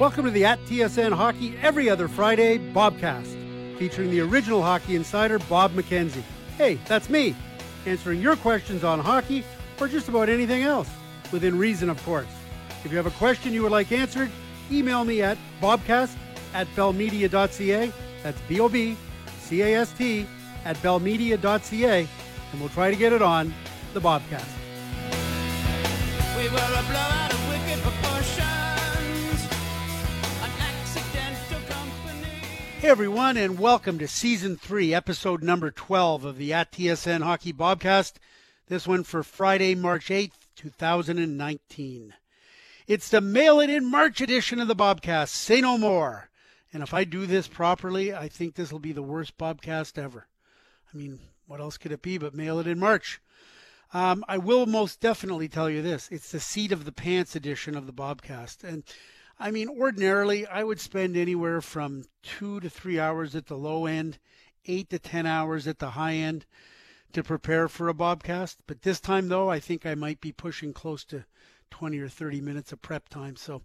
Welcome to the At TSN Hockey Every Other Friday Bobcast, featuring the original hockey insider, Bob McKenzie. Hey, that's me, answering your questions on hockey or just about anything else, within reason, of course. If you have a question you would like answered, email me at bobcast at bellmedia.ca. That's B O B C A S T at bellmedia.ca, and we'll try to get it on the Bobcast. We Hey everyone, and welcome to season three, episode number 12 of the At TSN Hockey Bobcast. This one for Friday, March 8th, 2019. It's the Mail It In March edition of the Bobcast. Say no more. And if I do this properly, I think this will be the worst Bobcast ever. I mean, what else could it be but Mail It In March? Um, I will most definitely tell you this it's the seat of the pants edition of the Bobcast. And I mean, ordinarily, I would spend anywhere from two to three hours at the low end, eight to 10 hours at the high end to prepare for a Bobcast. But this time, though, I think I might be pushing close to 20 or 30 minutes of prep time. So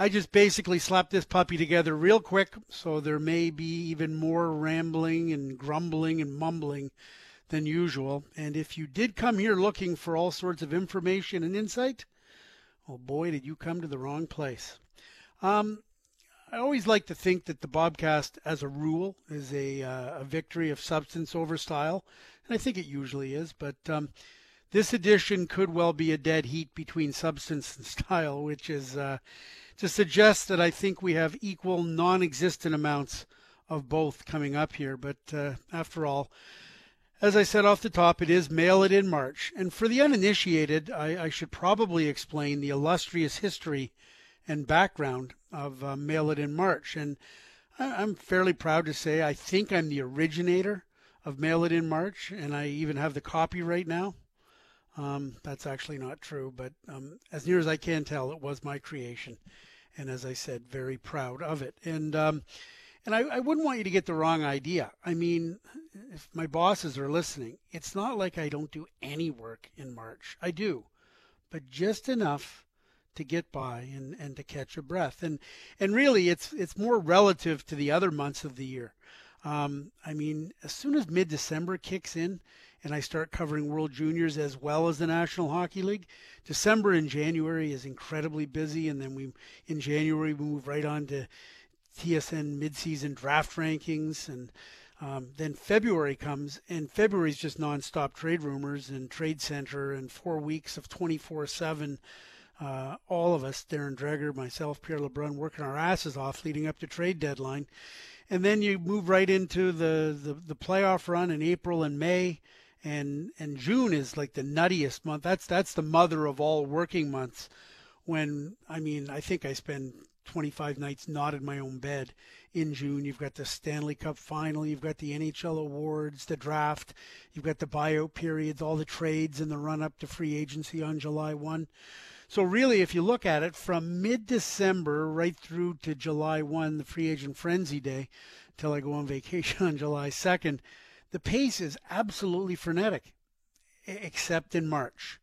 I just basically slapped this puppy together real quick. So there may be even more rambling and grumbling and mumbling than usual. And if you did come here looking for all sorts of information and insight, oh boy, did you come to the wrong place. Um, I always like to think that the Bobcast, as a rule, is a, uh, a victory of substance over style, and I think it usually is. But um, this edition could well be a dead heat between substance and style, which is uh, to suggest that I think we have equal non existent amounts of both coming up here. But uh, after all, as I said off the top, it is Mail It In March. And for the uninitiated, I, I should probably explain the illustrious history and background of uh, Mail It In March. And I, I'm fairly proud to say I think I'm the originator of Mail It In March, and I even have the copy right now. Um, that's actually not true, but um, as near as I can tell, it was my creation, and as I said, very proud of it. And um, and I, I wouldn't want you to get the wrong idea. I mean, if my bosses are listening, it's not like I don't do any work in March. I do, but just enough to get by and, and to catch a breath. And and really, it's it's more relative to the other months of the year. Um, I mean, as soon as mid December kicks in, and I start covering World Juniors as well as the National Hockey League. December and January is incredibly busy, and then we in January we move right on to TSN midseason draft rankings, and um, then February comes, and February is just nonstop trade rumors and trade center, and four weeks of 24/7. Uh, all of us, Darren Dreger, myself, Pierre LeBrun, working our asses off leading up to trade deadline, and then you move right into the the, the playoff run in April and May and and June is like the nuttiest month. That's that's the mother of all working months. When I mean, I think I spend 25 nights not in my own bed in June. You've got the Stanley Cup final, you've got the NHL awards, the draft, you've got the buyout periods, all the trades and the run up to free agency on July 1. So really, if you look at it from mid-December right through to July 1, the free agent frenzy day, till I go on vacation on July 2nd the pace is absolutely frenetic, except in March.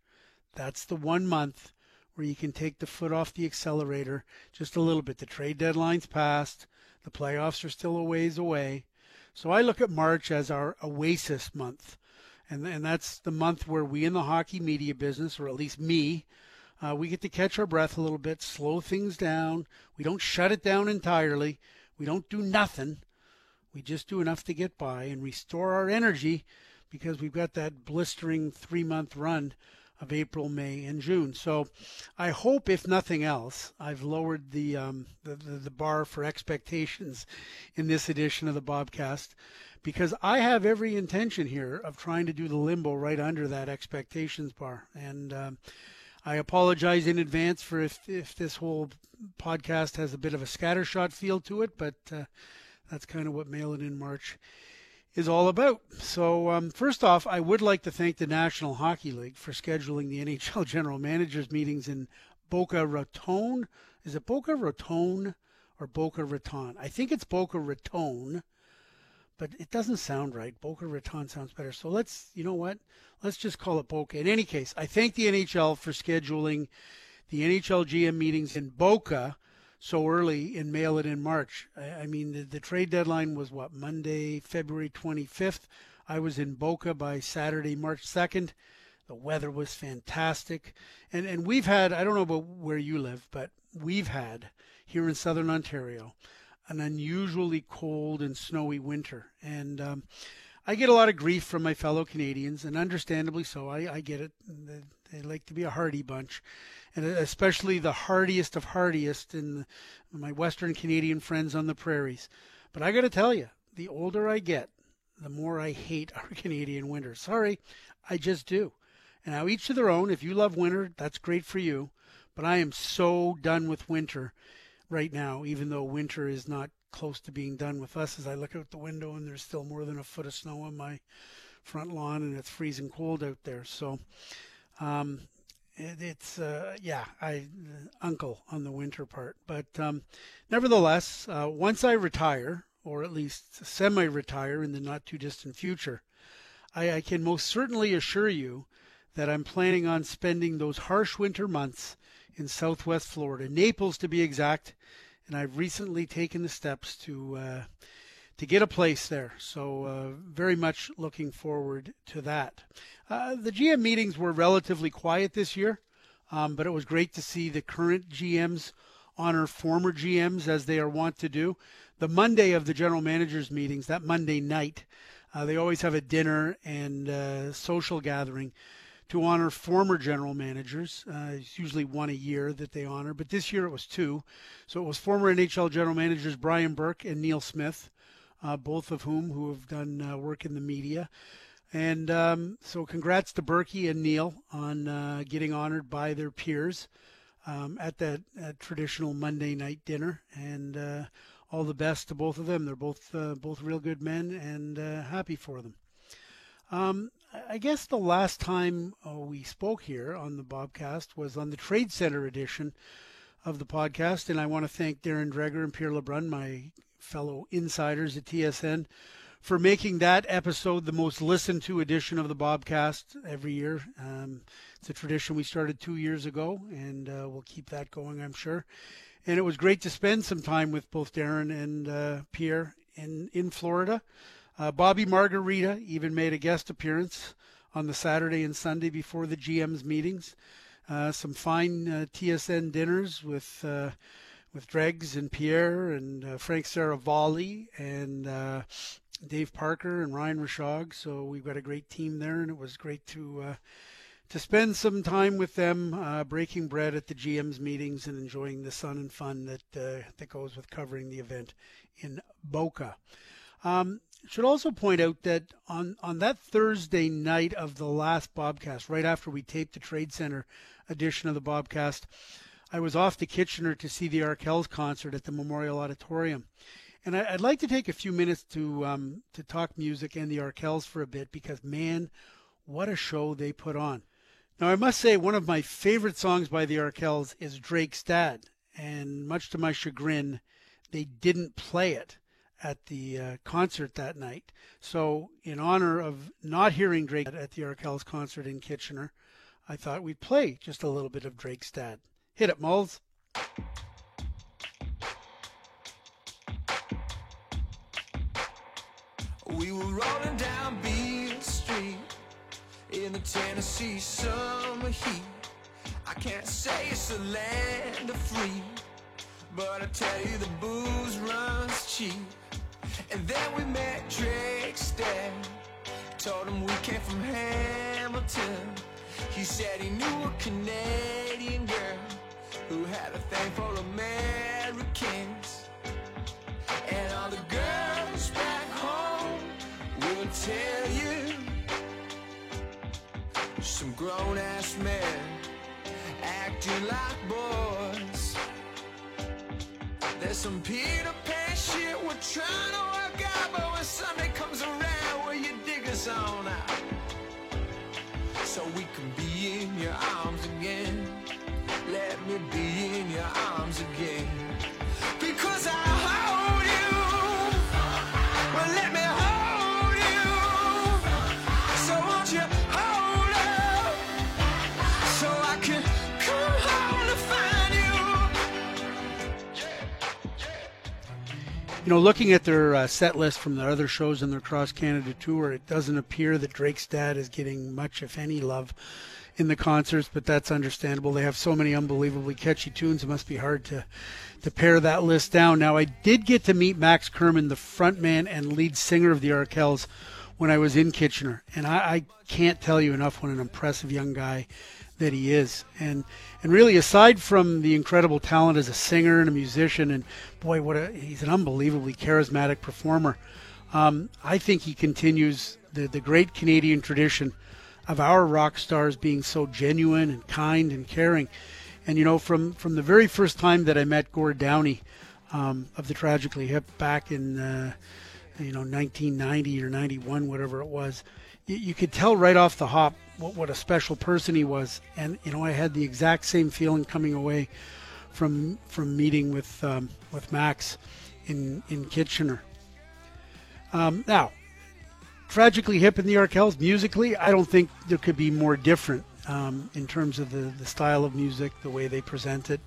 That's the one month where you can take the foot off the accelerator just a little bit. The trade deadline's passed, the playoffs are still a ways away. So I look at March as our oasis month. And, and that's the month where we in the hockey media business, or at least me, uh, we get to catch our breath a little bit, slow things down. We don't shut it down entirely. We don't do nothing. We just do enough to get by and restore our energy because we've got that blistering three month run of April, May, and June. So I hope, if nothing else, I've lowered the, um, the, the, the, bar for expectations in this edition of the Bobcast because I have every intention here of trying to do the limbo right under that expectations bar. And um, I apologize in advance for if, if this whole podcast has a bit of a scattershot feel to it, but uh, that's kind of what Mail It In March is all about. So, um, first off, I would like to thank the National Hockey League for scheduling the NHL general managers meetings in Boca Raton. Is it Boca Raton or Boca Raton? I think it's Boca Raton, but it doesn't sound right. Boca Raton sounds better. So let's, you know what? Let's just call it Boca. In any case, I thank the NHL for scheduling the NHL GM meetings in Boca so early and mail it in March. I, I mean, the, the trade deadline was what Monday, February 25th. I was in Boca by Saturday, March 2nd. The weather was fantastic, and and we've had I don't know about where you live, but we've had here in southern Ontario an unusually cold and snowy winter, and um, I get a lot of grief from my fellow Canadians, and understandably so. I, I get it. They, they, like to be a hardy bunch, and especially the hardiest of hardiest in my Western Canadian friends on the prairies. But I got to tell you, the older I get, the more I hate our Canadian winter. Sorry, I just do. And now each to their own. If you love winter, that's great for you. But I am so done with winter right now, even though winter is not close to being done with us as I look out the window and there's still more than a foot of snow on my front lawn and it's freezing cold out there. So, um, it, it's uh, yeah, I uncle on the winter part, but um, nevertheless, uh, once I retire or at least semi-retire in the not too distant future, I, I can most certainly assure you that I'm planning on spending those harsh winter months in southwest Florida, Naples to be exact, and I've recently taken the steps to uh, to get a place there. So uh, very much looking forward to that. Uh, the GM meetings were relatively quiet this year, um, but it was great to see the current GMs honor former GMs as they are wont to do. The Monday of the general managers meetings, that Monday night, uh, they always have a dinner and uh, social gathering to honor former general managers. Uh, it's usually one a year that they honor, but this year it was two. So it was former NHL general managers Brian Burke and Neil Smith, uh, both of whom who have done uh, work in the media. And um, so, congrats to Burkie and Neil on uh, getting honored by their peers um, at that traditional Monday night dinner. And uh, all the best to both of them. They're both uh, both real good men, and happy for them. Um, I guess the last time uh, we spoke here on the Bobcast was on the Trade Center edition of the podcast, and I want to thank Darren Dreger and Pierre LeBrun, my fellow insiders at TSN, for making that episode the most listened to edition of the Bobcast every year. Um, it's a tradition we started two years ago, and uh, we'll keep that going, I'm sure. And it was great to spend some time with both Darren and uh, Pierre in in Florida. Uh, Bobby Margarita even made a guest appearance on the Saturday and Sunday before the GM's meetings. Uh, some fine uh, TSN dinners with uh, with Dregs and Pierre and uh, Frank Seravalli and uh, Dave Parker and Ryan Rishaug. So we've got a great team there, and it was great to to spend some time with them, uh, breaking bread at the GM's meetings and enjoying the sun and fun that uh, that goes with covering the event in Boca. Um, should also point out that on, on that Thursday night of the last Bobcast, right after we taped the Trade Center edition of the Bobcast, I was off to Kitchener to see the Arkells concert at the Memorial Auditorium. And I, would like to take a few minutes to um, to talk music and the Arkells for a bit because man, what a show they put on. Now I must say one of my favorite songs by the Arkells is Drake's Dad, and much to my chagrin, they didn't play it at the uh, concert that night. So, in honor of not hearing Drake at the Arkells concert in Kitchener, I thought we'd play just a little bit of Drake's dad. Hit it, Mulls. We were rolling down Beale Street in the Tennessee summer heat. I can't say it's a land of free, but I tell you the booze runs cheap. And then we met dad. Told him we came from Hamilton. He said he knew a Canadian girl who had a thing for Americans. And all the girls back home will tell you some grown ass men acting like boys. There's some Peter Pan shit we're trying to work out, but when Sunday comes around, will you dig us on out? So we can be in your arms again. Let me be in your arms again. Because I you know, looking at their uh, set list from the other shows in their Cross Canada tour, it doesn't appear that Drake's dad is getting much, if any, love in the concerts, but that's understandable. They have so many unbelievably catchy tunes; it must be hard to to pare that list down. Now, I did get to meet Max Kerman, the frontman and lead singer of the Arkells, when I was in Kitchener, and I, I can't tell you enough what an impressive young guy that he is. And and really, aside from the incredible talent as a singer and a musician, and boy, what a he's an unbelievably charismatic performer. Um, I think he continues the the great Canadian tradition of our rock stars being so genuine and kind and caring. And you know, from from the very first time that I met Gord Downie um, of the Tragically Hip back in uh, you know 1990 or 91, whatever it was, you, you could tell right off the hop what, what a special person he was. And you know, I had the exact same feeling coming away from from meeting with um, with Max in in Kitchener. Um, now, tragically hip in the Arkells musically. I don't think there could be more different um, in terms of the, the style of music, the way they present it.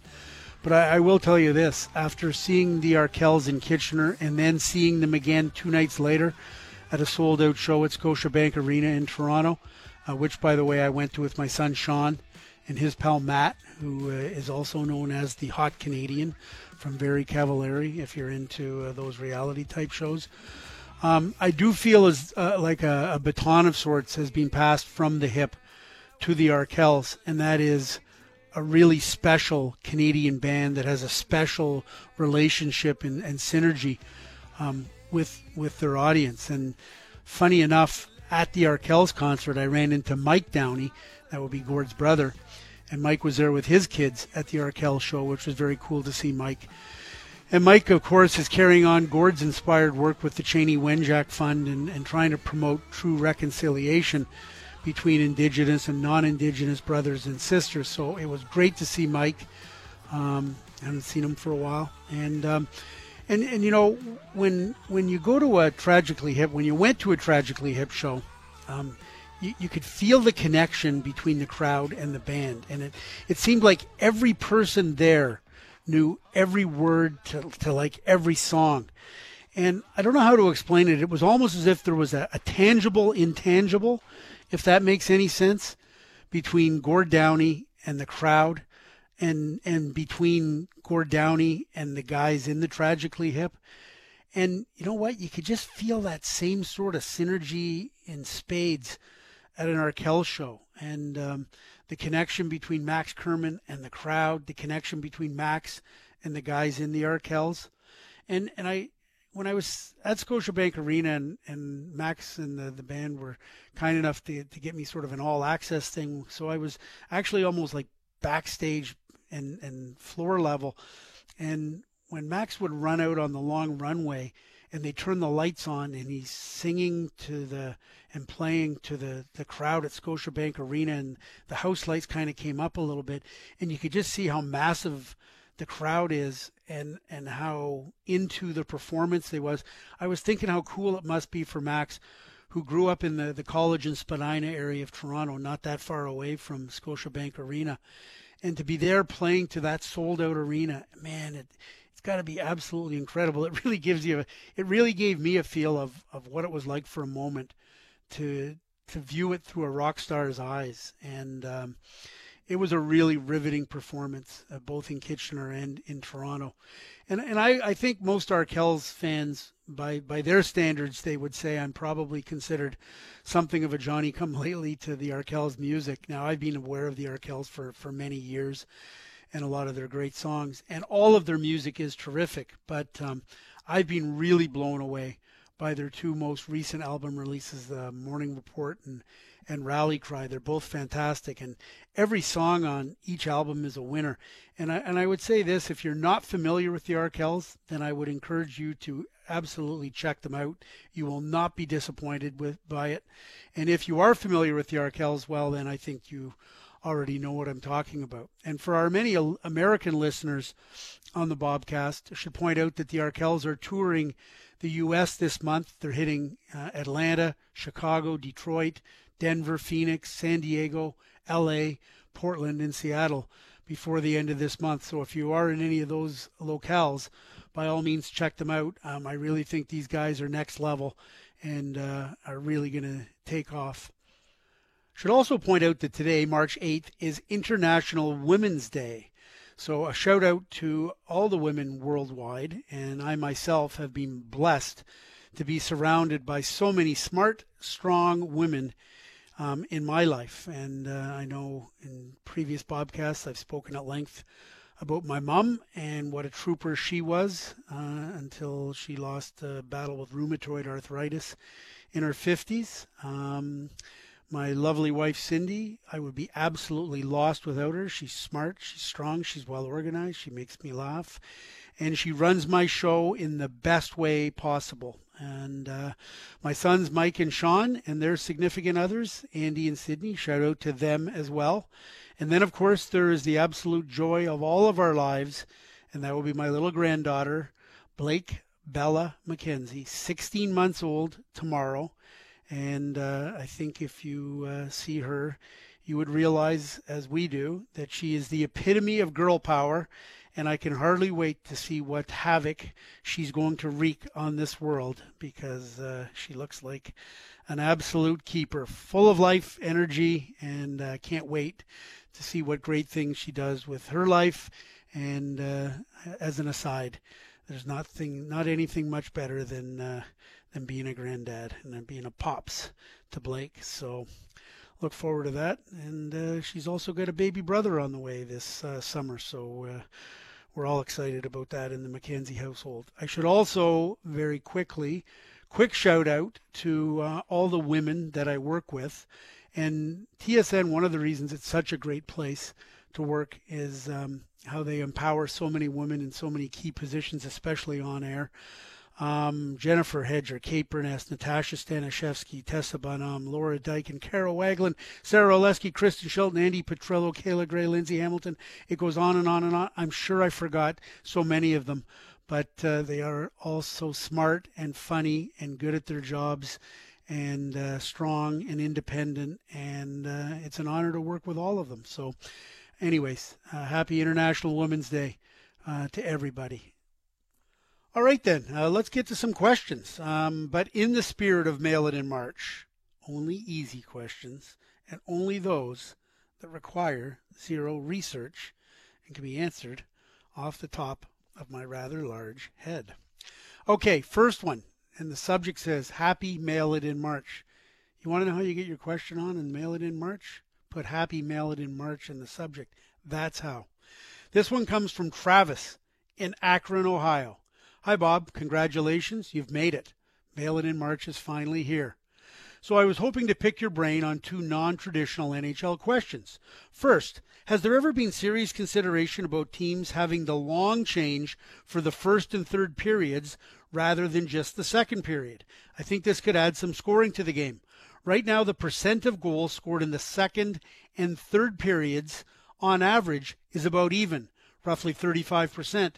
But I, I, will tell you this: after seeing the Arkells in Kitchener and then seeing them again two nights later at a sold-out show at Scotiabank Arena in Toronto, uh, which, by the way, I went to with my son Sean and his pal Matt, who uh, is also known as the Hot Canadian from Very Cavallari. If you're into uh, those reality type shows. Um, I do feel as uh, like a, a, baton of sorts has been passed from the hip to the Arkells, and that is a really special Canadian band that has a special relationship and, and synergy um, with with their audience. And funny enough, at the Arkells concert, I ran into Mike Downie, that would be Gord's brother, and Mike was there with his kids at the Arkells show, which was very cool to see Mike and Mike, of course, is carrying on Gord's inspired work with the Chanie Wenjack Fund and, and trying to promote true reconciliation between Indigenous and non Indigenous brothers and sisters. So it was great to see Mike. Um, I haven't seen him for a while. And, um, and, and you know, when, when you go to a Tragically Hip, when you went to a Tragically Hip show, um, you, you could feel the connection between the crowd and the band. And it, it seemed like every person there knew every word to, to like every song. And I don't know how to explain it. It was almost as if there was a, a tangible intangible, if that makes any sense, between Gord Downie and the crowd and and between Gord Downie and the guys in the Tragically Hip. And you know what? You could just feel that same sort of synergy in spades at an Arkell show. And um, the connection between Max Kerman and the crowd, the connection between Max and the guys in the Arkells. And and I when I was at Scotiabank Arena and, and Max and the, the band were kind enough to, to get me sort of an all access thing. So I was actually almost like backstage and, and floor level. And when Max would run out on the long runway, and they turn the lights on and he's singing to the and playing to the the crowd at Scotiabank Arena and the house lights kind of came up a little bit and you could just see how massive the crowd is and and how into the performance they was. I was thinking how cool it must be for Max who grew up in the, the college and Spadina area of Toronto, not that far away from Scotiabank Arena. And to be there playing to that sold out arena, man, it it's got to be absolutely incredible. It really gives you, a, it really gave me a feel of, of what it was like for a moment to to view it through a rock star's eyes, and um, it was a really riveting performance, uh, both in Kitchener and in Toronto. And and I, I think most Arkells fans, by by their standards, they would say I'm probably considered something of a Johnny Come Lately to the Arkells music. Now I've been aware of the Arkells for for many years and a lot of their great songs. And all of their music is terrific. But um, I've been really blown away by their two most recent album releases, The Morning Report and, and Rally Cry. They're both fantastic. And every song on each album is a winner. And I, and I would say this if you're not familiar with the Arkells, then I would encourage you to absolutely check them out. You will not be disappointed with by it. And if you are familiar with the Arkells, well, then I think you already know what I'm talking about. And for our many American listeners on the Bobcast, I should point out that the Arkells are touring the U.S. this month. They're hitting uh, Atlanta, Chicago, Detroit, Denver, Phoenix, San Diego, L.A., Portland and Seattle before the end of this month. So if you are in any of those locales, by all means check them out. Um, I really think these guys are next level and uh, are really going to take off. Should also point out that today, March 8th, is International Women's Day. So a shout out to all the women worldwide, and I myself have been blessed to be surrounded by so many smart, strong women um, in my life. And uh, I know in previous podcasts I've spoken at length about my mom and what a trooper she was uh, until she lost a battle with rheumatoid arthritis in her 50s. Um, my lovely wife Cindy, I would be absolutely lost without her. She's smart, she's strong, she's well organized, she makes me laugh, and she runs my show in the best way possible. And uh, my sons Mike and Sean and their significant others, Andy and Sydney, shout out to them as well. And then, of course, there is the absolute joy of all of our lives, and that will be my little granddaughter, Blake Bella McKenzie, 16 months old tomorrow. And uh, I think if you uh, see her, you would realize, as we do, that she is the epitome of girl power. And I can hardly wait to see what havoc she's going to wreak on this world because uh, she looks like an absolute keeper, full of life, energy, and uh, can't wait to see what great things she does with her life. And uh, as an aside, there's nothing, not anything much better than uh, than being a granddad and being a pops to Blake. So look forward to that. And uh, she's also got a baby brother on the way this uh, summer. So uh, we're all excited about that in the McKenzie household. I should also very quickly, quick shout out to uh, all the women that I work with. And TSN, one of the reasons it's such a great place to work is um, how they empower so many women in so many key positions, especially on air um, Jennifer Hedger, Kate Beirness, Natasha Staniszewski, Tessa Bonhomme, Laura Dyke, and Carol Waglin, Sarah Orlesky, Kristen Shilton, Andi Petrillo, Kayla Gray, Lindsay Hamilton. It goes on and on and on. I'm sure I forgot so many of them, but uh, they are all so smart and funny and good at their jobs and uh, strong and independent. And uh, it's an honor to work with all of them. So, anyways, uh, happy International Women's Day uh, to everybody. All right, then, uh, let's get to some questions. Um, but in the spirit of Mail It in March, only easy questions and only those that require zero research and can be answered off the top of my rather large head. Okay, first one. And the subject says, Happy Mail It in March. You want to know how you get your question on and mail it in March? Put Happy Mail It in March in the subject. That's how. This one comes from Travis in Akron, Ohio. Hi, Bob. Congratulations. You've made it. Mail it in March is finally here. So I was hoping to pick your brain on two non traditional NHL questions. First, has there ever been serious consideration about teams having the long change for the first and third periods rather than just the second period? I think this could add some scoring to the game. Right now, the percent of goals scored in the second and third periods on average is about even, roughly 35%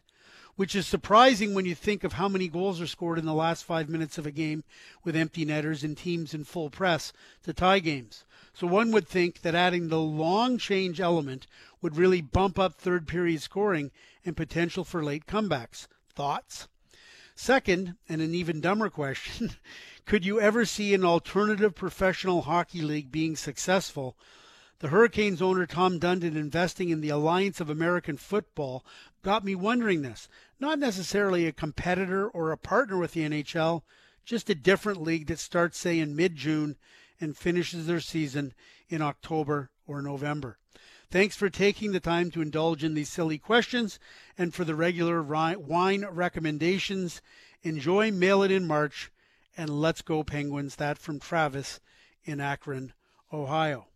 which is surprising when you think of how many goals are scored in the last five minutes of a game with empty netters and teams in full press to tie games. So one would think that adding the long change element would really bump up third period scoring and potential for late comebacks. Thoughts? Second, and an even dumber question, could you ever see an alternative professional hockey league being successful the Hurricanes owner Tom Dundon investing in the Alliance of American Football got me wondering this. Not necessarily a competitor or a partner with the NHL, just a different league that starts, say, in mid June and finishes their season in October or November. Thanks for taking the time to indulge in these silly questions and for the regular wine recommendations. Enjoy Mail It in March and let's go Penguins. That from Travis in Akron, Ohio.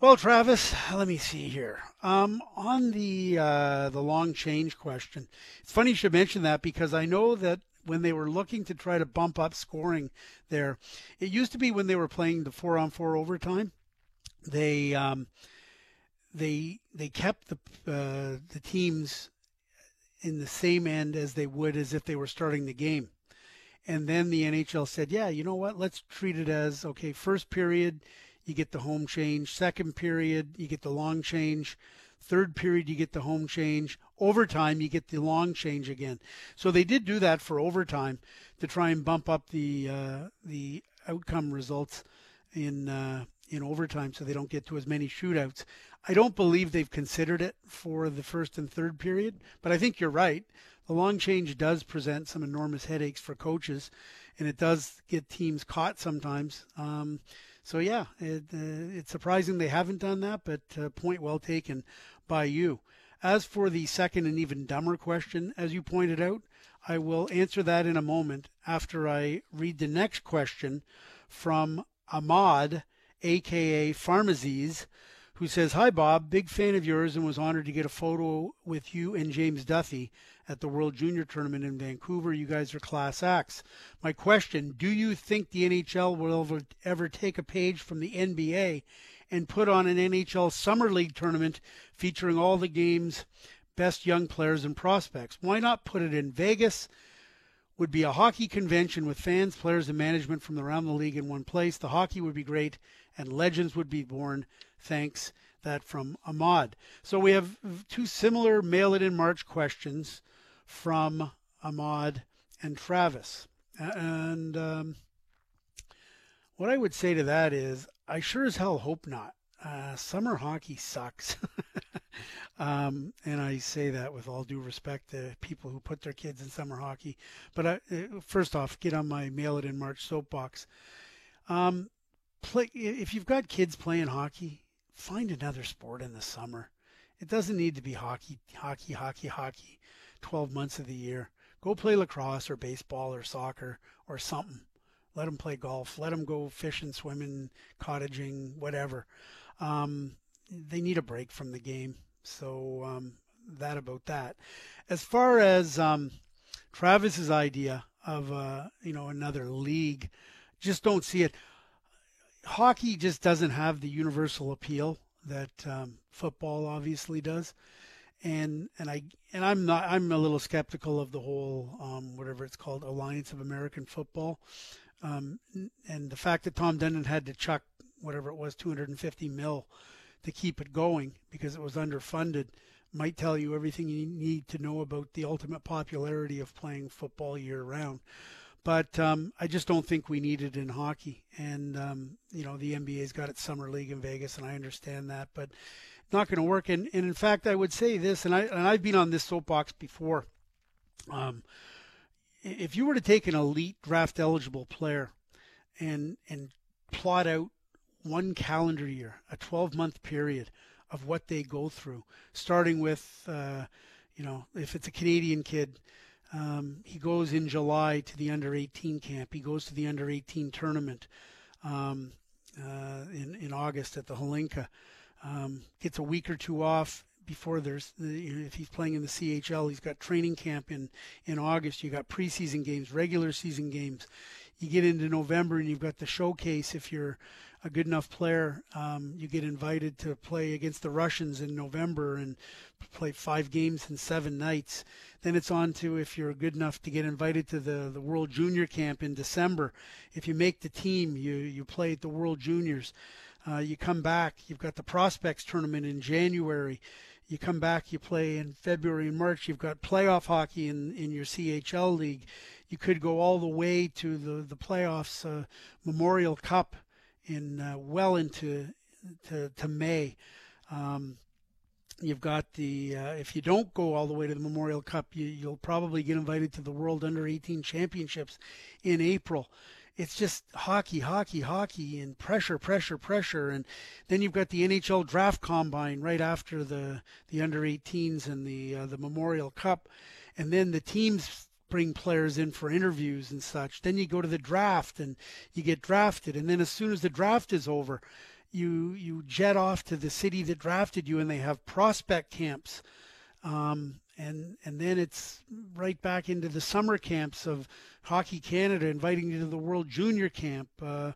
Well, Travis, let me see here. Um, on the uh, the long change question, it's funny you should mention that because I know that when they were looking to try to bump up scoring there, it used to be when they were playing the four on four overtime, they um, they they kept the uh, the teams in the same end as they would as if they were starting the game. And then the NHL said, "Yeah, you know what? Let's treat it as okay. First period, you get the home change. Second period, you get the long change. Third period, you get the home change. Overtime, you get the long change again. So they did do that for overtime to try and bump up the uh, the outcome results in uh, in overtime, so they don't get to as many shootouts. I don't believe they've considered it for the first and third period, but I think you're right. The long change does present some enormous headaches for coaches, and it does get teams caught sometimes. Um, so yeah, it, uh, it's surprising they haven't done that, but uh, point well taken by you. As for the second and even dumber question, as you pointed out, I will answer that in a moment after I read the next question from Ahmad, aka Pharmazies, who says, Hi, Bob. Big fan of yours and was honored to get a photo with you and James Duthie at the World Junior Tournament in Vancouver. You guys are class acts. My question Do you think the NHL will ever, ever take a page from the NBA and put on an NHL Summer League tournament featuring all the game's best young players and prospects? Why not put it in Vegas? Would be a hockey convention with fans, players, and management from around the league in one place. The hockey would be great, and legends would be born. Thanks. That from Ahmad. So we have two similar mail it in March questions from Ahmad and Travis. And um, what I would say to that is, I sure as hell hope not. Uh, summer hockey sucks. um, and I say that with all due respect to people who put their kids in summer hockey. But I, uh, first off, get on my mail it in March soapbox. Um, play if you've got kids playing hockey, find another sport in the summer. It doesn't need to be hockey, hockey, hockey, hockey, 12 months of the year. Go play lacrosse or baseball or soccer or something. Let them play golf. Let them go fishing, swimming, cottaging, whatever. Um, they need a break from the game. So um, that about that. As far as um, Travis's idea of uh, you know another league, just don't see it hockey just doesn't have the universal appeal that um, football obviously does, and and I and I'm not I'm a little skeptical of the whole um, whatever it's called Alliance of American Football, um, and the fact that Tom Dundon had to chuck whatever it was 250 mil to keep it going because it was underfunded might tell you everything you need to know about the ultimate popularity of playing football year round. But um, I just don't think we need it in hockey. And, um, you know, the NBA's got its summer league in Vegas, and I understand that, but not going to work. And, and in fact, I would say this, and, I, and I've been on this soapbox before. Um, if you were to take an elite draft eligible player and, and plot out one calendar year, a 12 month period of what they go through, starting with, uh, you know, if it's a Canadian kid, um, he goes in July to the under 18 camp. He goes to the under 18 tournament um, uh, in in August at the Hlinka. Um, gets a week or two off before there's if he's playing in the CHL. He's got training camp in in August. You got preseason games, regular season games. You get into November and you've got the showcase if you're a good enough player, um, you get invited to play against the Russians in November and play five games in seven nights. Then it's on to if you're good enough to get invited to the, the World Junior Camp in December. If you make the team, you, you play at the World Juniors. Uh, you come back, you've got the Prospects Tournament in January. You come back, you play in February and March. You've got playoff hockey in, in your CHL league. You could go all the way to the, the playoffs, uh, Memorial Cup in uh, well into to, to May. Um, you've got the uh, if you don't go all the way to the Memorial Cup, you, will probably get invited to the World Under 18 Championships in April. It's just hockey, hockey, hockey, and pressure, pressure, pressure, and then you've got the NHL Draft Combine right after the the Under 18s and the uh, the Memorial Cup, and then the teams bring players in for interviews and such. Then you go to the draft and you get drafted, and then as soon as the draft is over, you you jet off to the city that drafted you, and they have prospect camps. Um, and and then it's right back into the summer camps of Hockey Canada, inviting you to the World Junior Camp, uh,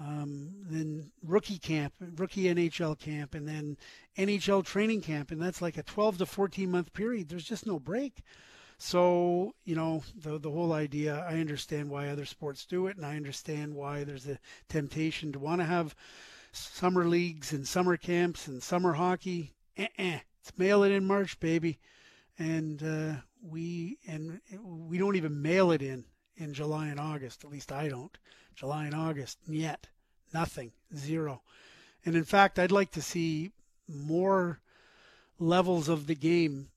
um, then rookie camp, rookie NHL camp, and then NHL training camp, and that's like a 12 to 14 month period. There's just no break. So, you know, the the whole idea, I understand why other sports do it and I understand why there's a temptation to want to have summer leagues and summer camps and summer hockey. Eh-eh. It's mail it in March, baby, and uh, we and we don't even mail it in in July and August. At least I don't. July and August and yet nothing, zero. And in fact, I'd like to see more levels of the game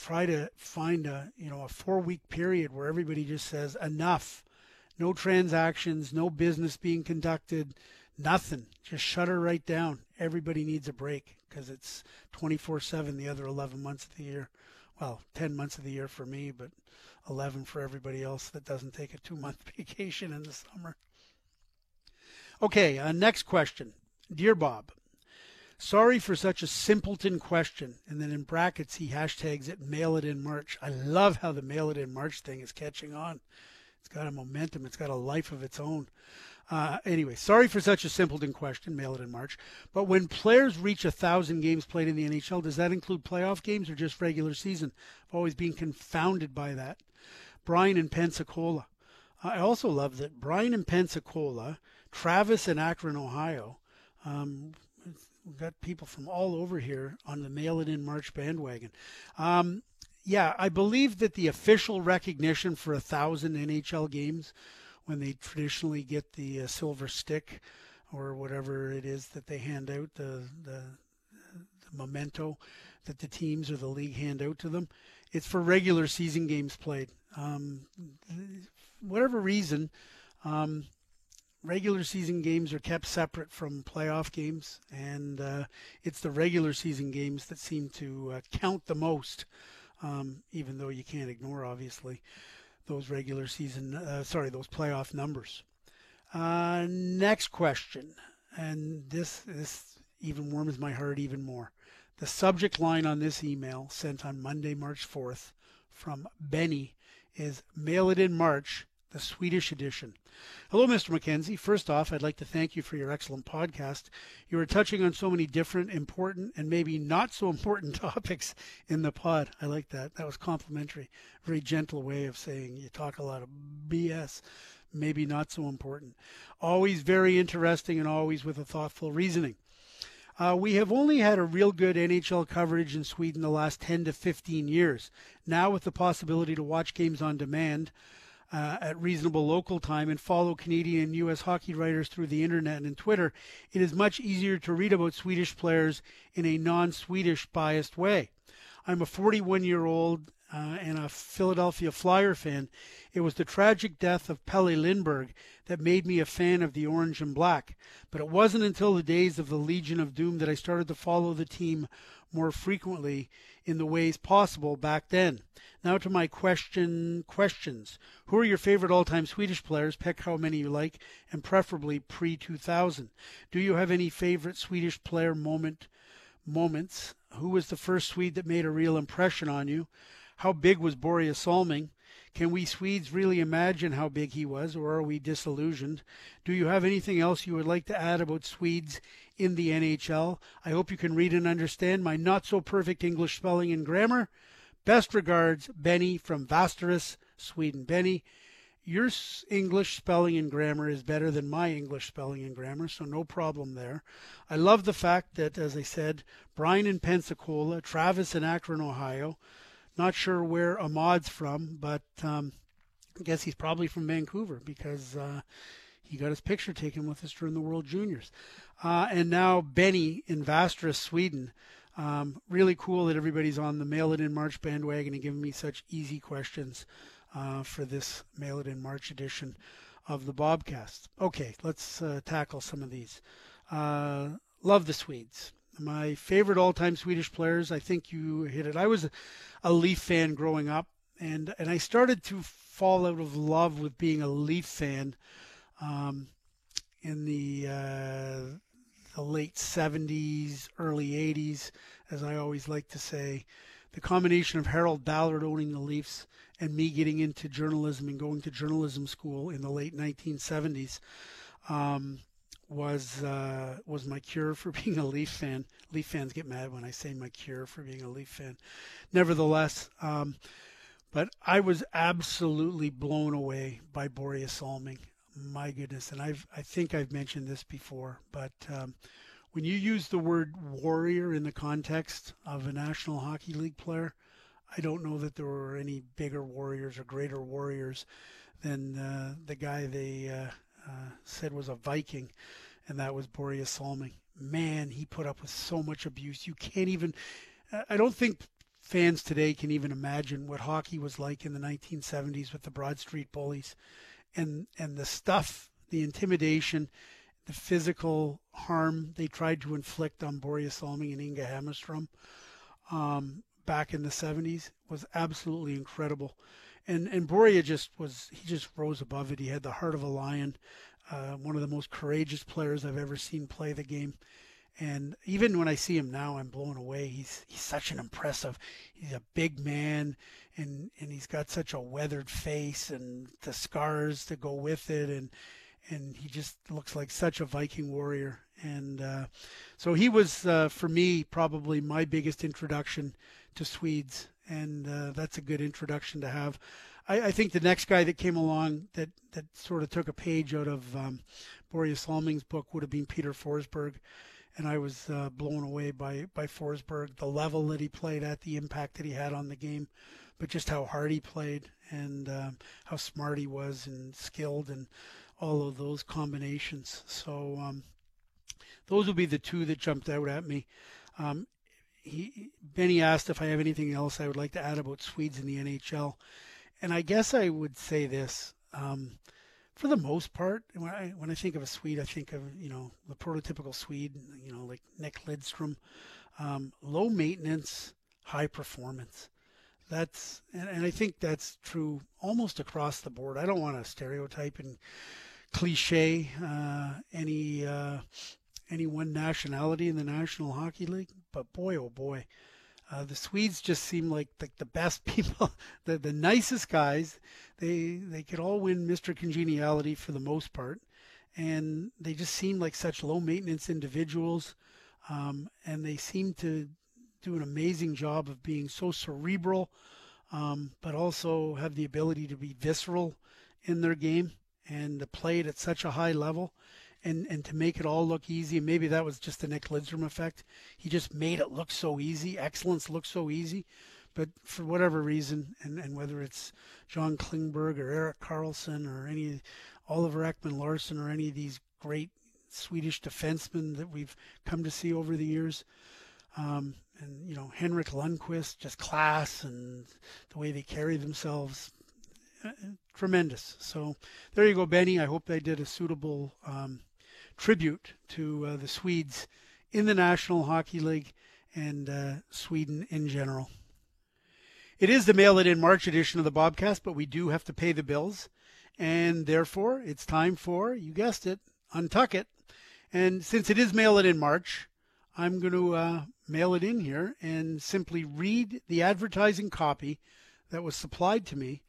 try to find a you know a four week period where everybody just says enough. No transactions no business being conducted nothing. Just shut her right down. Everybody needs a break because it's 24 7 the other 11 months of the year. Well 10 months of the year for me but 11 for everybody else that doesn't take a two month vacation in the summer. Okay uh, next question. Dear bob Sorry for such a simpleton question. And then in brackets, he hashtags it mail it in March. I love how the mail it in March thing is catching on. It's got a momentum, it's got a life of its own. Uh, anyway, sorry for such a simpleton question, mail it in March. But when players reach a thousand games played in the NHL, does that include playoff games or just regular season? I've always been confounded by that. Brian in Pensacola. I also love that Brian in Pensacola, Travis in Akron, Ohio. Um, we've got people from all over here on the mail it in March bandwagon. Um, yeah, I believe that the official recognition for a thousand NHL games, when they traditionally get the uh, silver stick or whatever it is that they hand out, the, the, the memento that the teams or the league hand out to them, it's for regular season games played. Um, whatever reason, um, regular season games are kept separate from playoff games, and uh, it's the regular season games that seem to uh, count the most. Um, even though you can't ignore, obviously, those regular season, uh, sorry, those playoff numbers. Uh, next question, and this this even warms my heart even more. The subject line on this email sent on Monday, March 4th, from Benny is "Mail it in March." The Swedish edition. Hello, Mr. McKenzie. First off, I'd like to thank you for your excellent podcast. You are touching on so many different, important, and maybe not so important topics in the pod. I like that. That was complimentary. Very gentle way of saying you talk a lot of BS, maybe not so important. Always very interesting and always with a thoughtful reasoning. Uh, we have only had a real good NHL coverage in Sweden the last 10 to 15 years. Now, with the possibility to watch games on demand, uh, at reasonable local time and follow Canadian and U.S. hockey writers through the internet and Twitter, it is much easier to read about Swedish players in a non Swedish biased way. I'm a 41 year old uh, and a Philadelphia Flyer fan. It was the tragic death of Pelle Lindbergh that made me a fan of the orange and black. But it wasn't until the days of the Legion of Doom that I started to follow the team more frequently in the ways possible back then. Now to my question questions. Who are your favorite all-time Swedish players? Pick how many you like, and preferably pre-2000. Do you have any favorite Swedish player moment moments? Who was the first Swede that made a real impression on you? How big was Börje Salming? Can we Swedes really imagine how big he was, or are we disillusioned? Do you have anything else you would like to add about Swedes in the NHL? I hope you can read and understand my not so perfect English spelling and grammar. Best regards, Benny from Västerås, Sweden. Benny, your English spelling and grammar is better than my English spelling and grammar, so no problem there. I love the fact that, as I said, Brian in Pensacola, Travis in Akron, Ohio. Not sure where Ahmad's from, but um, I guess he's probably from Vancouver because uh, he got his picture taken with us during the World Juniors. Uh, and now Benny in Västerås, Sweden. Um, really cool that everybody's on the Mail It In March bandwagon and giving me such easy questions uh, for this Mail It In March edition of the Bobcast. Okay, let's uh, tackle some of these. Uh, love the Swedes. My favorite all time Swedish players, I think you hit it. I was a Leaf fan growing up, and, and I started to fall out of love with being a Leaf fan um, in the uh, the late 70s, early 80s, as I always like to say. The combination of Harold Ballard owning the Leafs and me getting into journalism and going to journalism school in the late 1970s um, was uh, was my cure for being a Leaf fan. Leaf fans get mad when I say my cure for being a Leaf fan. Nevertheless, um, but I was absolutely blown away by Börje Salming my goodness, and I've I think I've mentioned this before, but um, when you use the word warrior in the context of a National Hockey League player, I don't know that there were any bigger warriors or greater warriors than uh, the guy they uh, uh, said was a Viking, and that was Börje Salming. Man, he put up with so much abuse. You can't even. I don't think fans today can even imagine what hockey was like in the 1970s with the Broad Street Bullies, and and the stuff, the intimidation, the physical harm they tried to inflict on Börje Salming and Inge Hammarström um, back in the 70s was absolutely incredible. And and Börje just was he just rose above it. He had the heart of a lion, uh, one of the most courageous players I've ever seen play the game. And even when I see him now, I'm blown away. He's he's such an impressive. He's a big man, and and he's got such a weathered face and the scars to go with it, and and he just looks like such a Viking warrior. And uh, so he was uh, for me probably my biggest introduction to Swedes, and uh, that's a good introduction to have. I, I, think the next guy that came along that that sort of took a page out of um, Börje Salming's book would have been Peter Forsberg and I was uh, blown away by by Forsberg, the level that he played at, the impact that he had on the game, but just how hard he played and um, how smart he was and skilled and all of those combinations. So um, those would be the two that jumped out at me. Um, he, Benny asked if I have anything else I would like to add about Swedes in the NHL, and I guess I would say this. Um, for the most part, when I when I think of a Swede, I think of you know the prototypical Swede, you know like Nick Lidstrom, um, low maintenance, high performance. That's and, and I think that's true almost across the board. I don't want to stereotype and cliche uh, any uh, any one nationality in the National Hockey League, but boy oh boy, uh, the Swedes just seem like the, the best people, the, the nicest guys. They they could all win Mr. Congeniality for the most part, and they just seem like such low maintenance individuals, um, and they seem to do an amazing job of being so cerebral, um, but also have the ability to be visceral in their game and to play it at such a high level and and to make it all look easy. Maybe that was just the Nick Lidstrom effect. He just made it look so easy. Excellence looks so easy. But for whatever reason, and, and whether it's John Klingberg or Erik Karlsson or any Oliver Ekman Larsson or any of these great Swedish defensemen that we've come to see over the years, um, and you know Henrik Lundqvist, just class and the way they carry themselves, uh, tremendous. So there you go, Benny. I hope they did a suitable um, tribute to uh, the Swedes in the National Hockey League and uh, Sweden in general. It is the Mail It In March edition of the Bobcast, but we do have to pay the bills. And therefore, it's time for, you guessed it, Untuck It. And since it is Mail It In March, I'm going to uh, mail it in here and simply read the advertising copy that was supplied to me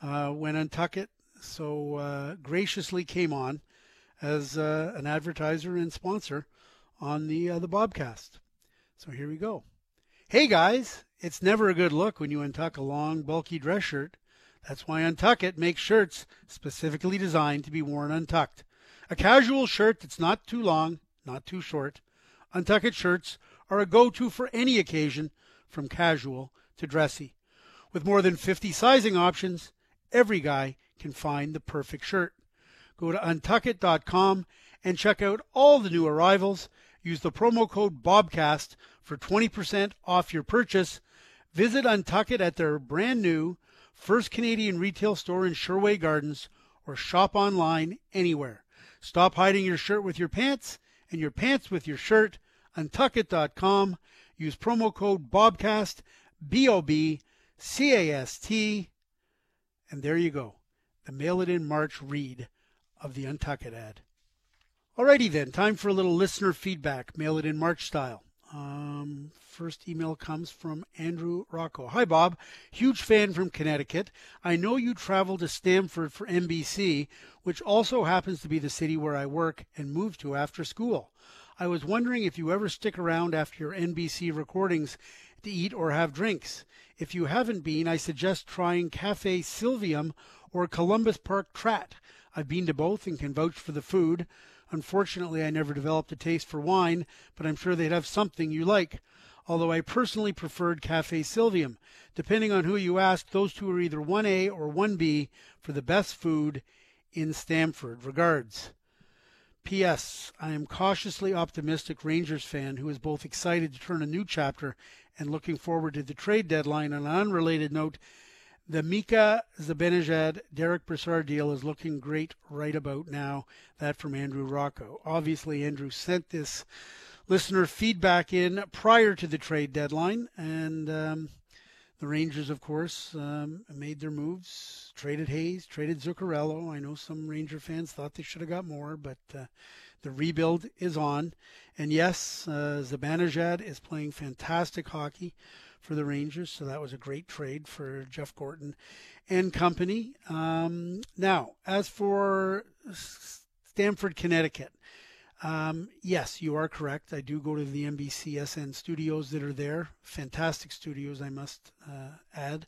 uh, when Untuck It so uh, graciously came on as uh, an advertiser and sponsor on the uh, the Bobcast. So here we go. Hey guys, it's never a good look when you untuck a long, bulky dress shirt. That's why Untuck It makes shirts specifically designed to be worn untucked. A casual shirt that's not too long, not too short. Untuck It shirts are a go-to for any occasion, from casual to dressy. With more than 50 sizing options, every guy can find the perfect shirt. Go to untuckit.com and check out all the new arrivals. Use the promo code BOBCAST for 20% off your purchase. Visit Untuckit at their brand new first Canadian retail store in Sherway Gardens or shop online anywhere. Stop hiding your shirt with your pants and your pants with your shirt. Untuckit.com. Use promo code BOBCAST, B O B C A S T. And there you go. The Mail It In March read of the Untuckit ad. Alrighty then, time for a little listener feedback. Mail it in March style. Um, first email comes from Andrew Rocco. Hi, Bob. Huge fan from Connecticut. I know you travel to Stamford for NBC, which also happens to be the city where I work and move to after school. I was wondering if you ever stick around after your NBC recordings to eat or have drinks. If you haven't been, I suggest trying Cafe Silvium or Columbus Park Trat. I've been to both and can vouch for the food. Unfortunately, I never developed a taste for wine, but I'm sure they'd have something you like. Although I personally preferred Cafe Silvium. Depending on who you ask, those two are either 1A or 1B for the best food in Stamford. Regards. P.S. I am cautiously optimistic Rangers fan who is both excited to turn a new chapter and looking forward to the trade deadline. On an unrelated note, the Mika Zibanejad Derek Brassard deal is looking great right about now. That from Andrew Rocco. Obviously, Andrew sent this listener feedback in prior to the trade deadline, and um, the Rangers, of course, um, made their moves, traded Hayes, traded Zuccarello. I know some Ranger fans thought they should have got more, but uh, the rebuild is on. And yes, uh, Zibanejad is playing fantastic hockey for the Rangers, so that was a great trade for Jeff Gorton and company. Um, now, as for Stamford, Connecticut, um, yes, you are correct. I do go to the NBCSN studios that are there. Fantastic studios, I must uh, add.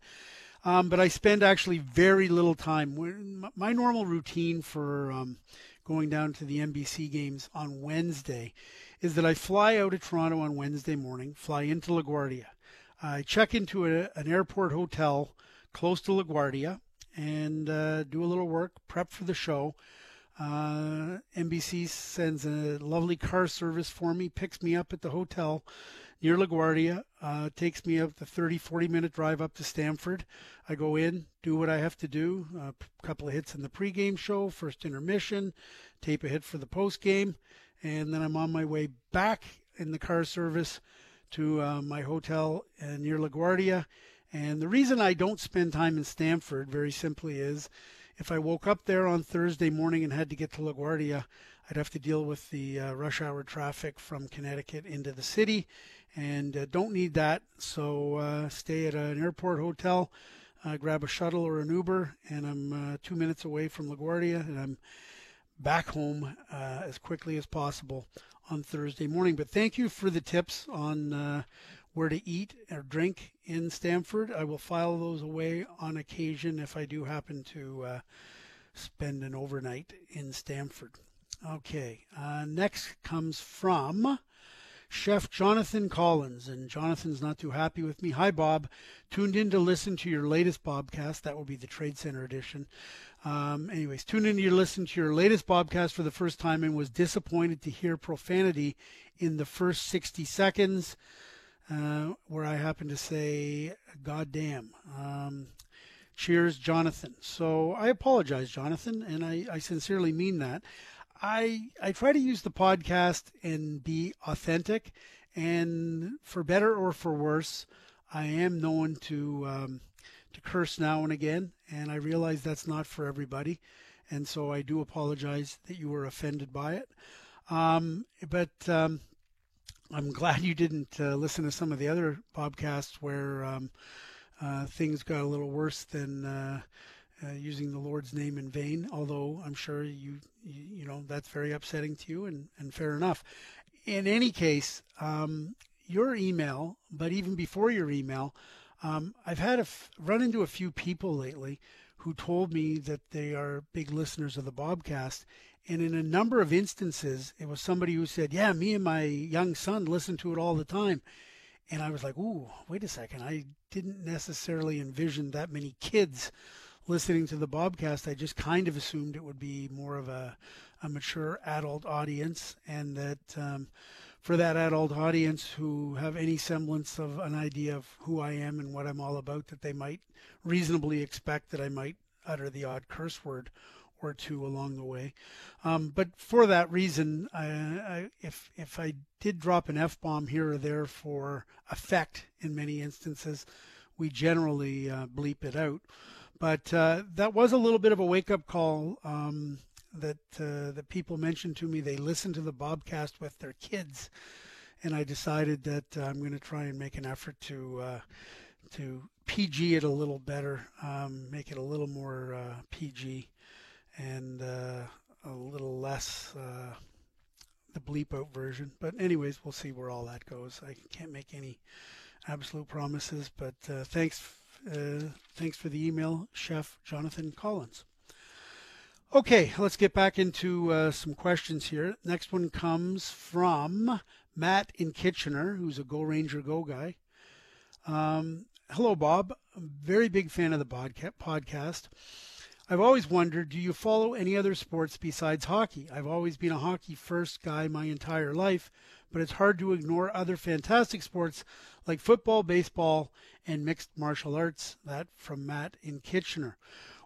Um, but I spend actually very little time. My normal routine for um, going down to the NBC games on Wednesday is that I fly out of Toronto on Wednesday morning, fly into LaGuardia. I check into a, an airport hotel close to LaGuardia and uh, do a little work, prep for the show. Uh, NBC sends a lovely car service for me, picks me up at the hotel near LaGuardia, uh, takes me up the 30, 40 minute drive up to Stamford. I go in, do what I have to do, a couple of hits in the pregame show, first intermission, tape a hit for the postgame, and then I'm on my way back in the car service to uh, my hotel uh, near LaGuardia. And the reason I don't spend time in Stamford, very simply, is if I woke up there on Thursday morning and had to get to LaGuardia, I'd have to deal with the uh, rush hour traffic from Connecticut into the city, and uh, don't need that. So uh, stay at an airport hotel, uh, grab a shuttle or an Uber, and I'm two minutes away from LaGuardia, and I'm back home as quickly as possible on Thursday morning. But thank you for the tips on uh, where to eat or drink in Stamford. I will file those away on occasion if I do happen to uh, spend an overnight in Stamford. Okay, uh, next comes from Chef Jonathan Collins, and Jonathan's not too happy with me. Hi, Bob. Tuned in to listen to your latest Bobcast. That will be the Trade Center edition. Um, anyways, tuned in to listen to your latest Bobcast for the first time and was disappointed to hear profanity in the first 60 seconds, uh, where I happen to say, God damn. Um, cheers, Jonathan. So I apologize, Jonathan, and I, I sincerely mean that. I I try to use the podcast and be authentic, and for better or for worse, I am known to um, to curse now and again, and I realize that's not for everybody, and so I do apologize that you were offended by it. Um, but um, I'm glad you didn't uh, listen to some of the other podcasts where um, uh, things got a little worse than. Uh, uh, using the Lord's name in vain, although I'm sure you, you, you know, that's very upsetting to you and, and fair enough. In any case, um, your email, but even before your email, um, I've had a f- run into a few people lately who told me that they are big listeners of the Bobcast. And in a number of instances, it was somebody who said, Yeah, me and my young son listen to it all the time. And I was like, Ooh, wait a second. I didn't necessarily envision that many kids listening to the Bobcast, I just kind of assumed it would be more of a, a mature adult audience, and that um, for that adult audience who have any semblance of an idea of who I am and what I'm all about, that they might reasonably expect that I might utter the odd curse word or two along the way. Um, but for that reason, I, I, if if I did drop an f bomb here or there for effect in many instances, we generally uh, bleep it out. But uh, that was a little bit of a wake up call um, that uh, that people mentioned to me. They listened to the Bobcast with their kids, and I decided that uh, I'm going to try and make an effort to uh, to PG it a little better, um, make it a little more uh, PG, and uh, a little less the bleep out version. But anyways, we'll see where all that goes. I can't make any absolute promises, but thanks uh, thanks for the email, Chef Jonathan Collins. Okay, let's get back into uh, some questions here. Next one comes from Matt in Kitchener, who's a Go Ranger Go guy. Um, hello, Bob. I'm very big fan of the podcast. I've always wondered do you follow any other sports besides hockey? I've always been a hockey first guy my entire life, but it's hard to ignore other fantastic sports like football, baseball, and mixed martial arts. That from Matt in Kitchener.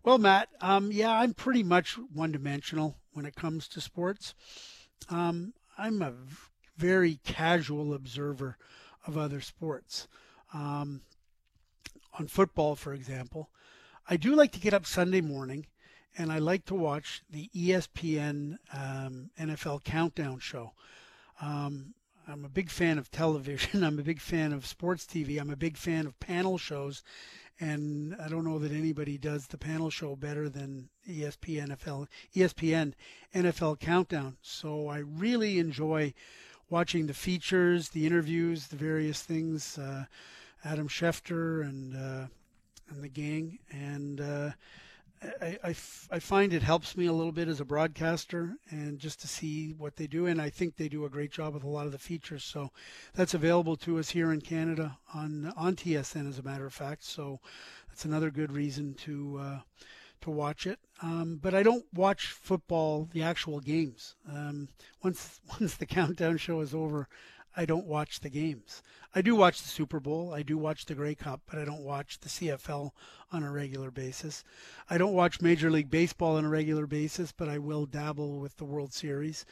Well, Matt, um, yeah, I'm pretty much one dimensional when it comes to sports. Um, I'm a very casual observer of other sports. Um, on football, for example, I do like to get up Sunday morning and I like to watch the ESPN um, NFL Countdown show. Um, I'm a big fan of television. I'm a big fan of sports TV. I'm a big fan of panel shows. And I don't know that anybody does the panel show better than ESPN NFL, ESPN NFL Countdown. So I really enjoy watching the features, the interviews, the various things. Uh, Adam Schefter and uh, and the gang, and uh, I, I, I find it helps me a little bit as a broadcaster and just to see what they do. And I think they do a great job with a lot of the features. So that's available to us here in Canada on on TSN, as a matter of fact. So that's another good reason to uh, to watch it. Um, but I don't watch football, the actual games. Um, once once the countdown show is over, I don't watch the games. I do watch the Super Bowl, I do watch the Grey Cup, but I don't watch the CFL on a regular basis. I don't watch Major League Baseball on a regular basis, but I will dabble with the World Series.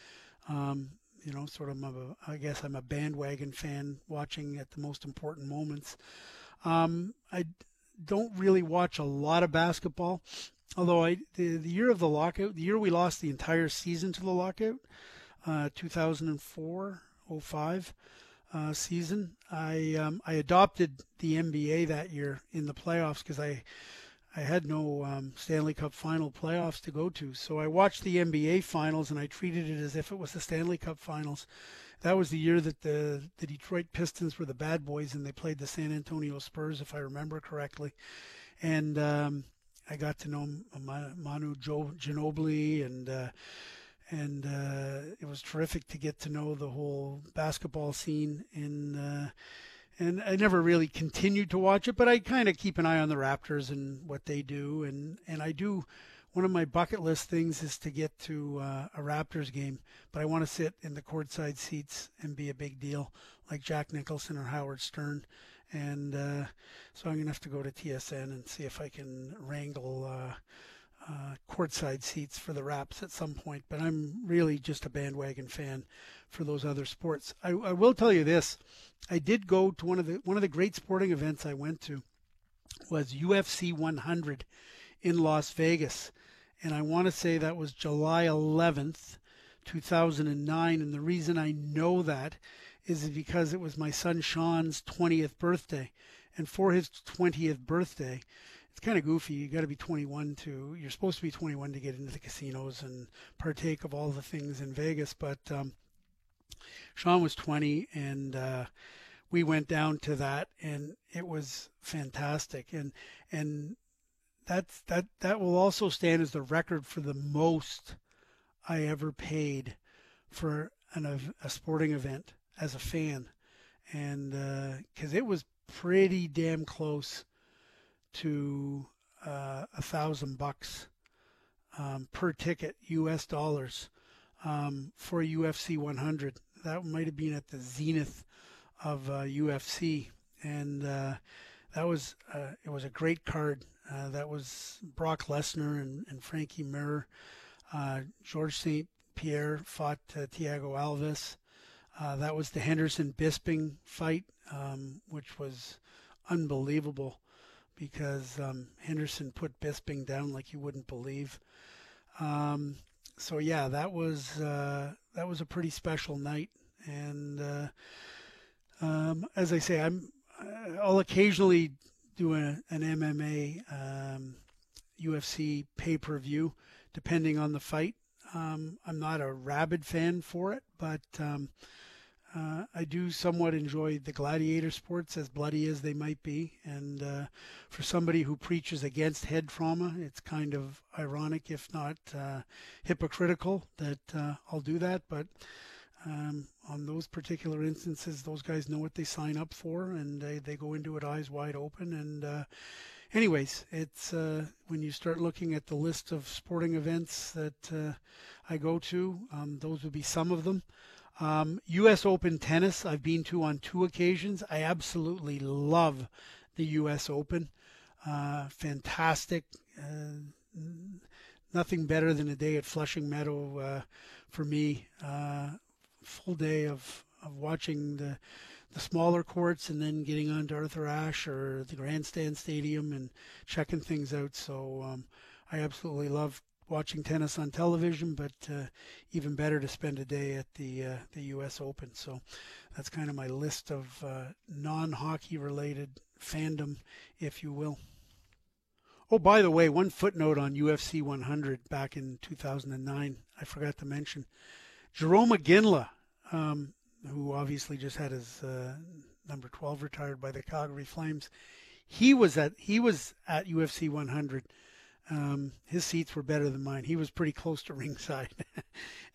Um, you know, sort of, a, I guess I'm a bandwagon fan watching at the most important moments. Um, I don't really watch a lot of basketball, although I the, the year of the lockout, the year we lost the entire season to the lockout, uh, 2004 05 uh, season. I um, I adopted the NBA that year in the playoffs because I I had no um, Stanley Cup final playoffs to go to. So I watched the NBA finals and I treated it as if it was the Stanley Cup finals. That was the year that the, the Detroit Pistons were the bad boys and they played the San Antonio Spurs, if I remember correctly. And um, I got to know Manu Ginobili and uh, and uh, it was terrific to get to know the whole basketball scene. And uh, and I never really continued to watch it, but I kind of keep an eye on the Raptors and what they do. And and I do. One of my bucket list things is to get to uh, a Raptors game, but I want to sit in the courtside seats and be a big deal, like Jack Nicholson or Howard Stern. And uh, so I'm gonna have to go to TSN and see if I can wrangle uh, uh, courtside seats for the Raps at some point, but I'm really just a bandwagon fan for those other sports. I, I will tell you this: I did go to one of the one of the great sporting events I went to was UFC 100 in Las Vegas, and I want to say that was July 11th, 2009. And the reason I know that is because it was my son Sean's 20th birthday, and for his 20th birthday it's kind of goofy. You got to be 21 to. You're supposed to be 21 to get into the casinos and partake of all the things in Vegas. But um, Sean was 20, and uh, we went down to that, and it was fantastic. And and that's that that will also stand as the record for the most I ever paid for an, a sporting event as a fan, and because uh, it was pretty damn close to uh, a thousand bucks um, per ticket, U.S. dollars, um, for UFC 100. That might have been at the zenith of uh, UFC, and uh, that was uh, it was a great card. Uh, that was Brock Lesnar and, and Frankie Mir. Uh, George St. Pierre fought Thiago Alves. that was the Henderson Bisping fight, um, which was unbelievable because um, Henderson put Bisping down like you wouldn't believe. Um, so yeah, that was uh, that was a pretty special night, and uh, um, as I say, I'm I'll occasionally do a, an MMA UFC um, pay per view, depending on the fight. Um, I'm not a rabid fan for it, but um, uh, I do somewhat enjoy the gladiator sports, as bloody as they might be. And uh, for somebody who preaches against head trauma, it's kind of ironic, if not uh, hypocritical, that uh, I'll do that. But um, on those particular instances, those guys know what they sign up for, and they, they go into it eyes wide open. And uh, anyways, it's uh, when you start looking at the list of sporting events that I go to, um, those would be some of them. Um, U.S. Open tennis, I've been to on two occasions. I absolutely love the U.S. Open. Uh, fantastic. Uh, nothing better than a day at Flushing Meadow uh, for me. Uh, full day of, of watching the the smaller courts and then getting on to Arthur Ashe or the Grandstand Stadium and checking things out. So um, I absolutely love watching tennis on television, but uh, even better to spend a day at the uh, the U.S. Open. So that's kind of my list of uh, non-hockey related fandom, if you will. Oh, by the way, one footnote on UFC 100 back in 2009, I forgot to mention. Jarome Iginla, um, who obviously just had his uh, number 12 retired by the Calgary Flames, he was at he was at UFC 100 um, his seats were better than mine. He was pretty close to ringside.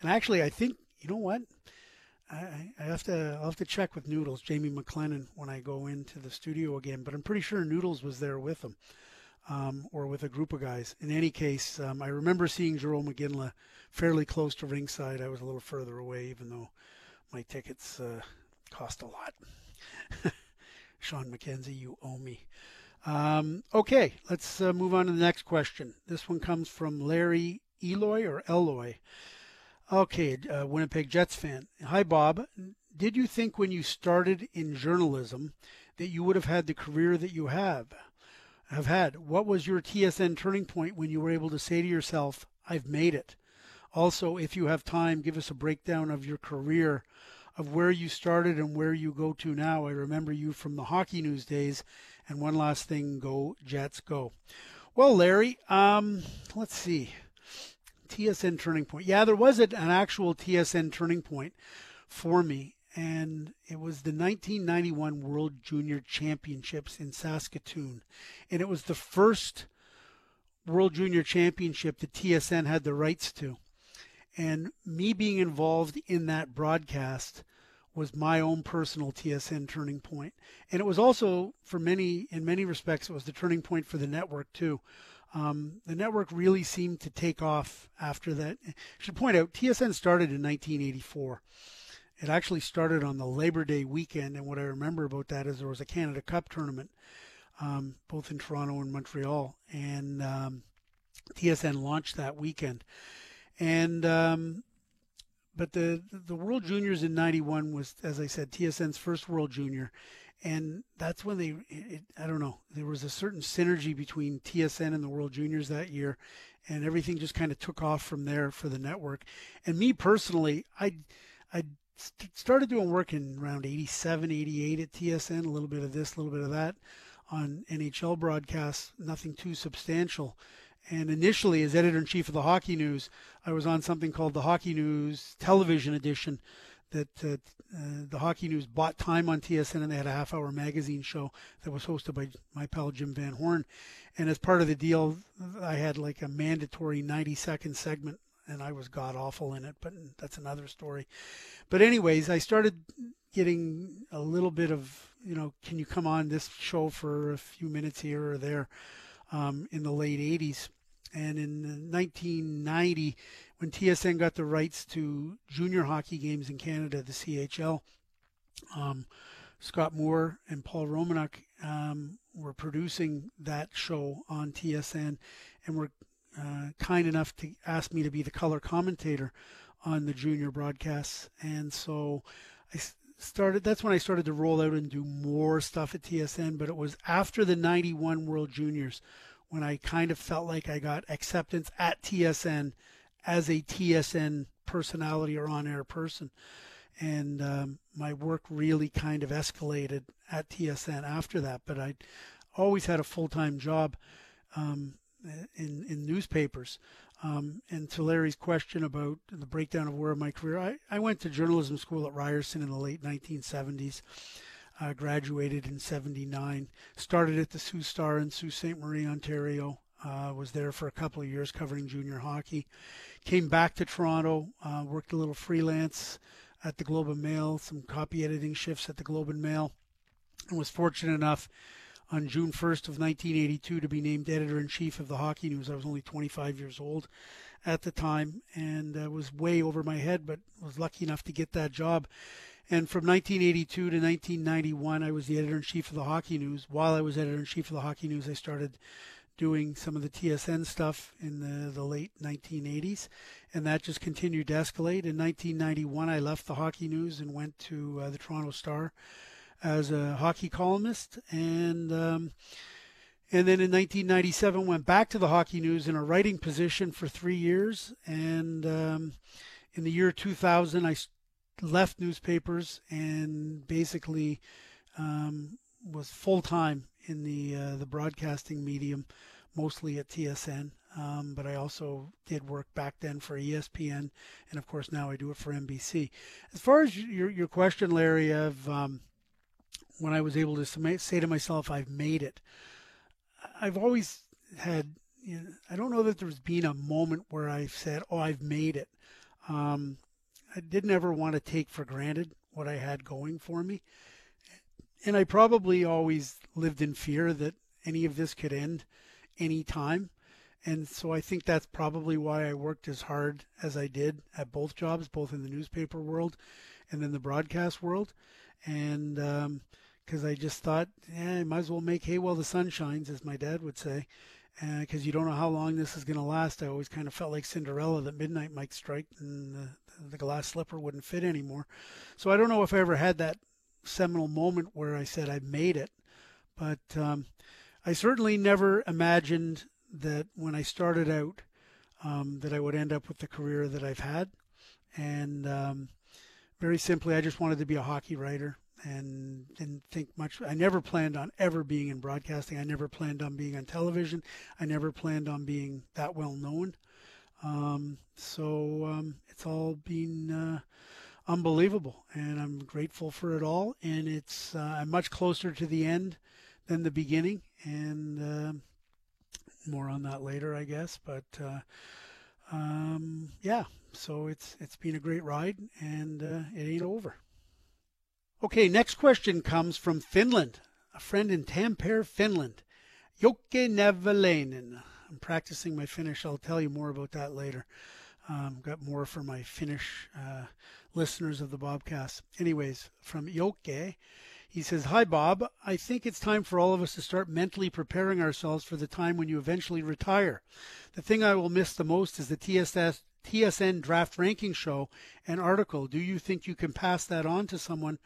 and actually, I think you know what? I, I have to I'll have to check with Noodles, Jamie McLennan, when I go into the studio again. But I'm pretty sure Noodles was there with him, um, or with a group of guys. In any case, um, I remember seeing Jarome Iginla fairly close to ringside. I was a little further away, even though my tickets uh, cost a lot. Sean McKenzie, you owe me. Um, okay, let's uh, move on to the next question. This one comes from Larry Eloy or Eloy. Okay, uh, Winnipeg Jets fan. Hi, Bob. Did you think when you started in journalism that you would have had the career that you have? Have had. What was your TSN turning point when you were able to say to yourself, "I've made it"? Also, if you have time, give us a breakdown of your career, of where you started and where you go to now. I remember you from the hockey news days and one last thing, go Jets, go. Well, Larry, um, let's see. TSN turning point. Yeah, there was an actual TSN turning point for me, and it was the 1991 World Junior Championships in Saskatoon. And it was the first World Junior Championship that TSN had the rights to. And me being involved in that broadcast was my own personal TSN turning point. And it was also, for many, in many respects, it was the turning point for the network too. Um, the network really seemed to take off after that. I should point out, TSN started in 1984. It actually started on the Labor Day weekend, and what I remember about that is there was a Canada Cup tournament, um, both in Toronto and Montreal, and um, TSN launched that weekend. And um, but the the World Juniors in '91 was, as I said, TSN's first World Junior, and that's when they. It, I don't know. There was a certain synergy between TSN and the World Juniors that year, and everything just kind of took off from there for the network. And me personally, I I started doing work in around 87, 88 at TSN. A little bit of this, a little bit of that on NHL broadcasts. Nothing too substantial and initially, as editor in chief of the Hockey News, I was on something called the Hockey News Television Edition. That uh, uh, the Hockey News bought time on TSN, and they had a half-hour magazine show that was hosted by my pal Jim Van Horne. And as part of the deal, I had like a mandatory 90-second segment, and I was god awful in it. But that's another story. But anyways, I started getting a little bit of you know, can you come on this show for a few minutes here or there? Um, in the late 80s. And in 1990, when TSN got the rights to junior hockey games in Canada, the CHL, um, Scott Moore and Paul Romanuk um, were producing that show on TSN and were uh, kind enough to ask me to be the color commentator on the junior broadcasts. And so I started, that's when I started to roll out and do more stuff at TSN, but it was after the 91 World Juniors when I kind of felt like I got acceptance at TSN as a TSN personality or on air person. And um, my work really kind of escalated at TSN after that. But I always had a full time job um, in, in newspapers. Um, and to Larry's question about the breakdown of where my career, I, I went to journalism school at Ryerson in the late 1970s. Uh, graduated in 79. Started at the Sault Star in Sault Ste. Marie, Ontario. Uh, was there for a couple of years covering junior hockey. Came back to Toronto, uh, worked a little freelance at the Globe and Mail, some copy editing shifts at the Globe and Mail, and was fortunate enough on June 1st of 1982 to be named editor in chief of the Hockey News. I was only 25 years old at the time and uh, was way over my head, but was lucky enough to get that job. And from 1982 to 1991, I was the editor in chief of the Hockey News. While I was editor in chief of the Hockey News, I started doing some of the TSN stuff in the, the late 1980s, and that just continued to escalate. In 1991, I left the Hockey News and went to uh, the Toronto Star as a hockey columnist, and um, and then in 1997 went back to the Hockey News in a writing position for three years, and um, in the year 2000, I left newspapers and basically um, was full time in the uh, the broadcasting medium, mostly at TSN. Um, but I also did work back then for ESPN, and of course now I do it for NBC. As far as your your question, Larry, of um, when I was able to say to myself, "I've made it," I've always had. You know, I don't know that there's been a moment where I've said, "Oh, I've made it." Um, I didn't ever want to take for granted what I had going for me and I probably always lived in fear that any of this could end any time. And so I think that's probably why I worked as hard as I did at both jobs, both in the newspaper world and then the broadcast world. And because um, I just thought, yeah, I might as well make hay while the sun shines, as my dad would say. Because uh, you don't know how long this is going to last. I always kind of felt like Cinderella that midnight might strike and the, the glass slipper wouldn't fit anymore. So I don't know if I ever had that seminal moment where I said I made it. But um, I certainly never imagined that when I started out um, that I would end up with the career that I've had. And um, very simply, I just wanted to be a hockey writer and didn't think much. I never planned on ever being in broadcasting. I never planned on being on television. I never planned on being that well known. Um, so um, it's all been uh, unbelievable, and I'm grateful for it all. And it's uh, I'm much closer to the end than the beginning, and uh, more on that later, I guess. But uh, um, yeah, so it's it's been a great ride, and uh, it ain't over. Okay, next question comes from Finland, a friend in Tampere, Finland, Jokke Nevalainen. I'm practicing my Finnish. I'll tell you more about that later. Um, got more for my Finnish uh, listeners of the Bobcast. Anyways, from Jokke, he says, Hi, Bob. I think it's time for all of us to start mentally preparing ourselves for the time when you eventually retire. The thing I will miss the most is the TSS, TSN draft ranking show and article. Do you think you can pass that on to someone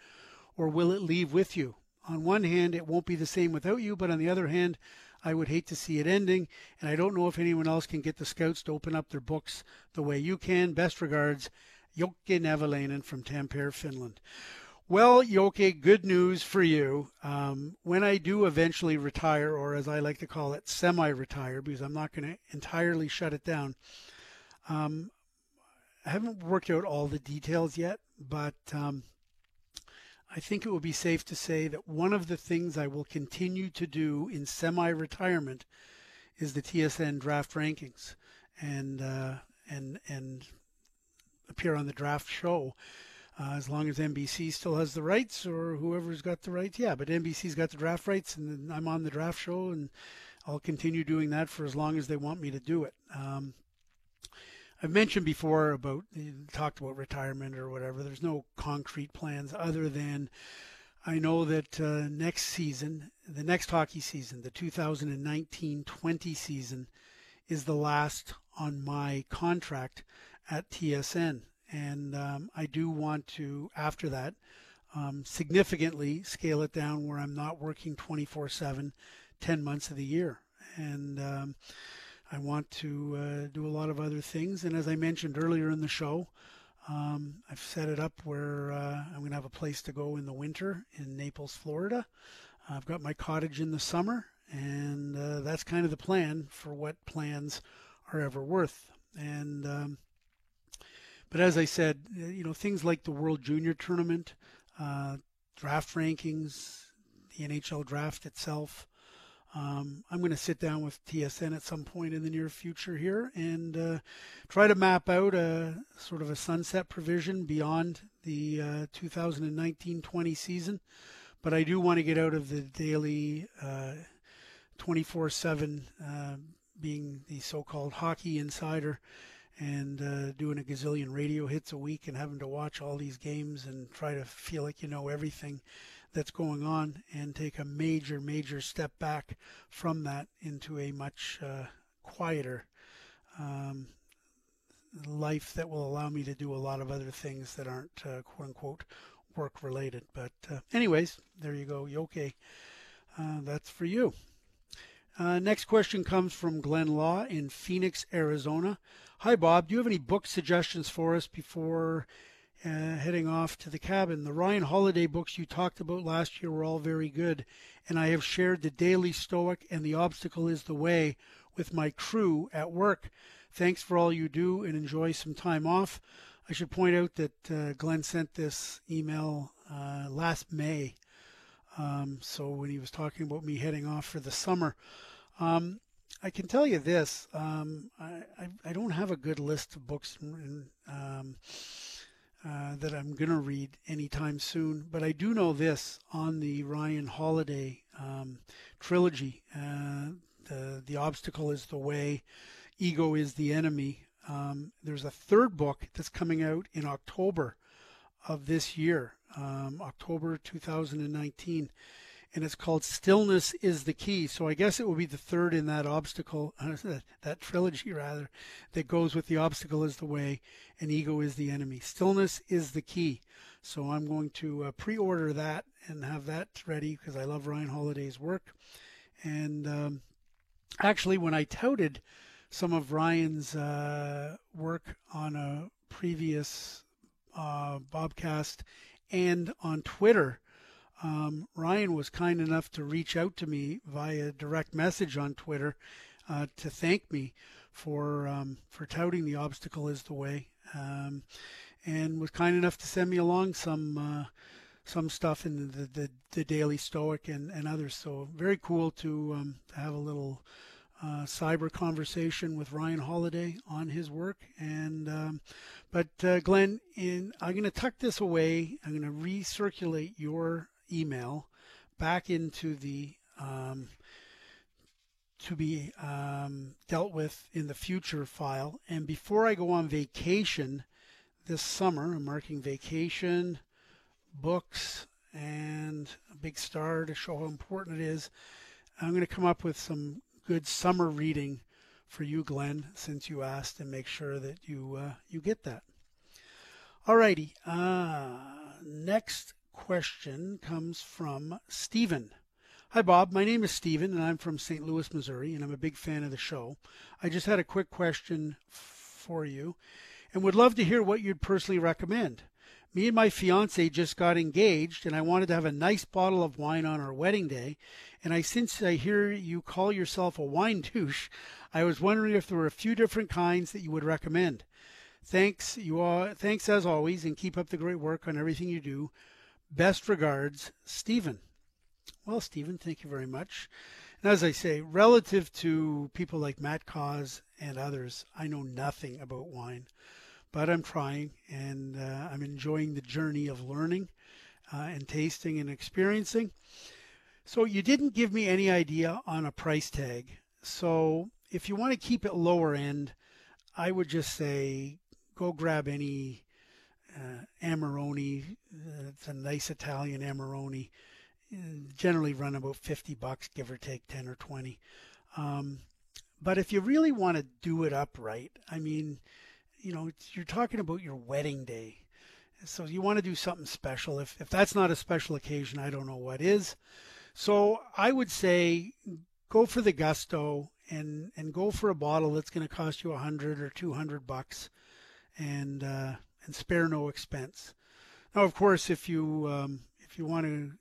or will it leave with you? On one hand, it won't be the same without you, but on the other hand, I would hate to see it ending, and I don't know if anyone else can get the scouts to open up their books the way you can. Best regards, Jokke Nevalainen from Tampere, Finland. Well, Jokke, good news for you. Um, when I do eventually retire, or as I like to call it, semi retire, because I'm not going to entirely shut it down, um, I haven't worked out all the details yet, but um, I think it would be safe to say that one of the things I will continue to do in semi retirement is the TSN draft rankings and uh, and and appear on the draft show. Uh, as long as NBC still has the rights or whoever's got the rights, yeah. But NBC's got the draft rights, and I'm on the draft show, and I'll continue doing that for as long as they want me to do it. Um, I've mentioned before about talked about retirement or whatever. There's no concrete plans other than I know that uh, next season, the next hockey season, the 2019-20 season, is the last on my contract at TSN, and um, I do want to after that um, significantly scale it down where I'm not working 24/7, 10 months of the year, and um, I want to uh, do a lot of other things. And as I mentioned earlier in the show, um, I've set it up where uh, I'm going to have a place to go in the winter in Naples, Florida. I've got my cottage in the summer, and uh, that's kind of the plan for what plans are ever worth. And um, but as I said, uh, you know things like the World Junior Tournament, uh, draft rankings, the NHL draft itself. Um, I'm going to sit down with TSN at some point in the near future here and uh, try to map out a sort of a sunset provision beyond the uh, 2019-20 season. But I do want to get out of the daily 24/7 uh, being the so-called hockey insider and uh, doing a gazillion radio hits a week and having to watch all these games and try to feel like you know everything that's going on and take a major, major step back from that into a much uh, quieter um, life that will allow me to do a lot of other things that aren't uh, quote unquote work related. But, uh, anyways, there you go. Okay. Uh, that's for you. Uh, next question comes from Glenn Law in Phoenix, Arizona. Hi, Bob. Do you have any book suggestions for us before uh, heading off to the cabin? The Ryan Holiday books you talked about last year were all very good, and I have shared The Daily Stoic and The Obstacle is the Way with my crew at work. Thanks for all you do and enjoy some time off. I should point out that uh, Glenn sent this email uh, last May. Um, so when he was talking about me heading off for the summer, um, I can tell you this: um, I, I, I don't have a good list of books in, um, uh, that I'm going to read anytime soon, but I do know this on the Ryan Holiday um, trilogy: uh, the the obstacle is the way, ego is the enemy. Um, there's a third book that's coming out in October of this year, um, October 2019 and it's called Stillness is the Key. So I guess it will be the third in that obstacle, that trilogy rather, that goes with the obstacle is the way and ego is the enemy. Stillness is the key. So I'm going to uh, pre-order that and have that ready because I love Ryan Holiday's work. And um, actually, when I touted some of Ryan's uh, work on a previous uh, Bobcast and on Twitter, um, Ryan was kind enough to reach out to me via direct message on Twitter uh, to thank me for um, for touting the obstacle is the way, um, and was kind enough to send me along some uh, some stuff in the, the, the Daily Stoic and, and others. So very cool to, um, to have a little uh, cyber conversation with Ryan Holiday on his work. And um, but uh, Glenn, in, I'm going to tuck this away. I'm going to recirculate your email back into the um, to be um, dealt with in the future file. And before I go on vacation this summer, I'm marking vacation, books, and a big star to show how important it is. I'm going to come up with some good summer reading for you, Glenn, since you asked, and make sure that you uh, you get that. Alrighty. Uh, next question comes from Stephen. Hi, Bob. My name is Stephen, and I'm from St. Louis, Missouri, and I'm a big fan of the show. I just had a quick question for you and would love to hear what you'd personally recommend. Me and my fiance just got engaged, and I wanted to have a nice bottle of wine on our wedding day. And I, since I hear you call yourself a wine douche, I was wondering if there were a few different kinds that you would recommend. Thanks, you all. Thanks as always, and keep up the great work on everything you do. Best regards, Stephen. Well, Stephen, thank you very much. And as I say, relative to people like Matt Cauz and others, I know nothing about wine, but I'm trying and uh, I'm enjoying the journey of learning uh, and tasting and experiencing. So, you didn't give me any idea on a price tag. So, if you want to keep it lower end, I would just say go grab any uh, Amarone. Uh, it's a nice Italian Amarone. Generally run about 50 bucks, give or take 10 or 20. Um, but if you really want to do it up right, I mean, you know, you're talking about your wedding day. So you want to do something special. If, if that's not a special occasion, I don't know what is. So I would say go for the gusto and, and go for a bottle that's going to cost you a hundred or 200 bucks. And, uh, and spare no expense. Now, of course, if you um, if you want to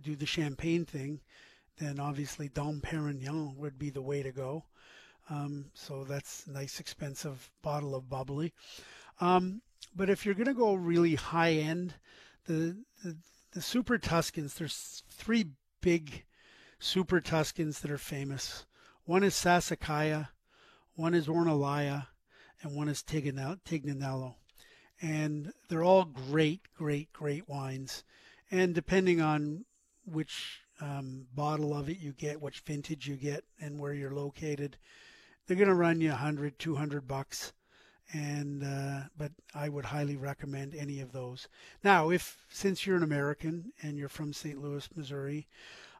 do the champagne thing, then obviously Dom Perignon would be the way to go. Um, so that's a nice expensive bottle of bubbly. Um, but if you're going to go really high end, the, the, the Super Tuscans, there's three big Super Tuscans that are famous. One is Sassicaia, one is Ornellaia, and one is Tignanello. And they're all great, great, great wines. And depending on which um, bottle of it you get, which vintage you get, and where you're located, they're going to run you 100, 200 bucks. And uh, but I would highly recommend any of those. Now, if since you're an American and you're from St. Louis, Missouri,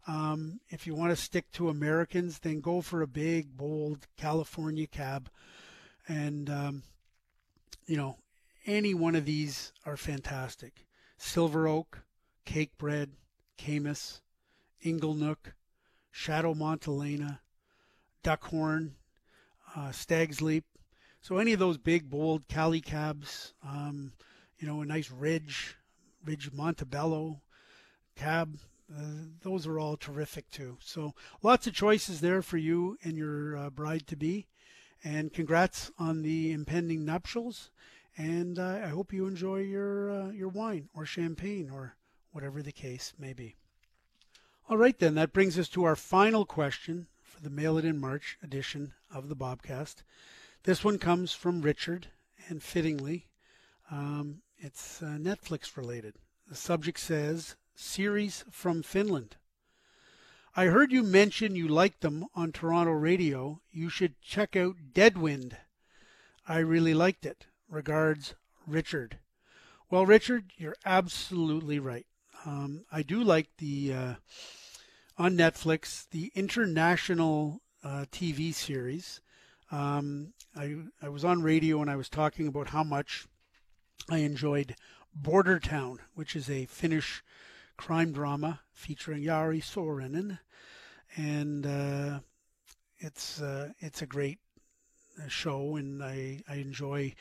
um, if you want to stick to Americans, then go for a big, bold California cab. And, um, you know, any one of these are fantastic. Silver Oak, Cakebread, Caymus, Inglenook, Chateau Montelena, Duckhorn, uh, Stag's Leap. So any of those big, bold Cali cabs, um, you know, a nice Ridge, Ridge Montebello cab, uh, those are all terrific too. So lots of choices there for you and your uh, bride to be. And congrats on the impending nuptials. And uh, I hope you enjoy your uh, your wine or champagne or whatever the case may be. All right, then that brings us to our final question for the Mail It In March edition of the Bobcast. This one comes from Richard, and fittingly, um, it's uh, Netflix related. The subject says series from Finland. I heard you mention you liked them on Toronto radio. You should check out Deadwind. I really liked it. Regards, Richard. Well, Richard, you're absolutely right. Um, I do like the uh, on Netflix the international uh, TV series. Um, I I was on radio and I was talking about how much I enjoyed Border Town, which is a Finnish crime drama featuring Yari Saarinen, and uh, it's uh, it's a great uh, show, and I I enjoy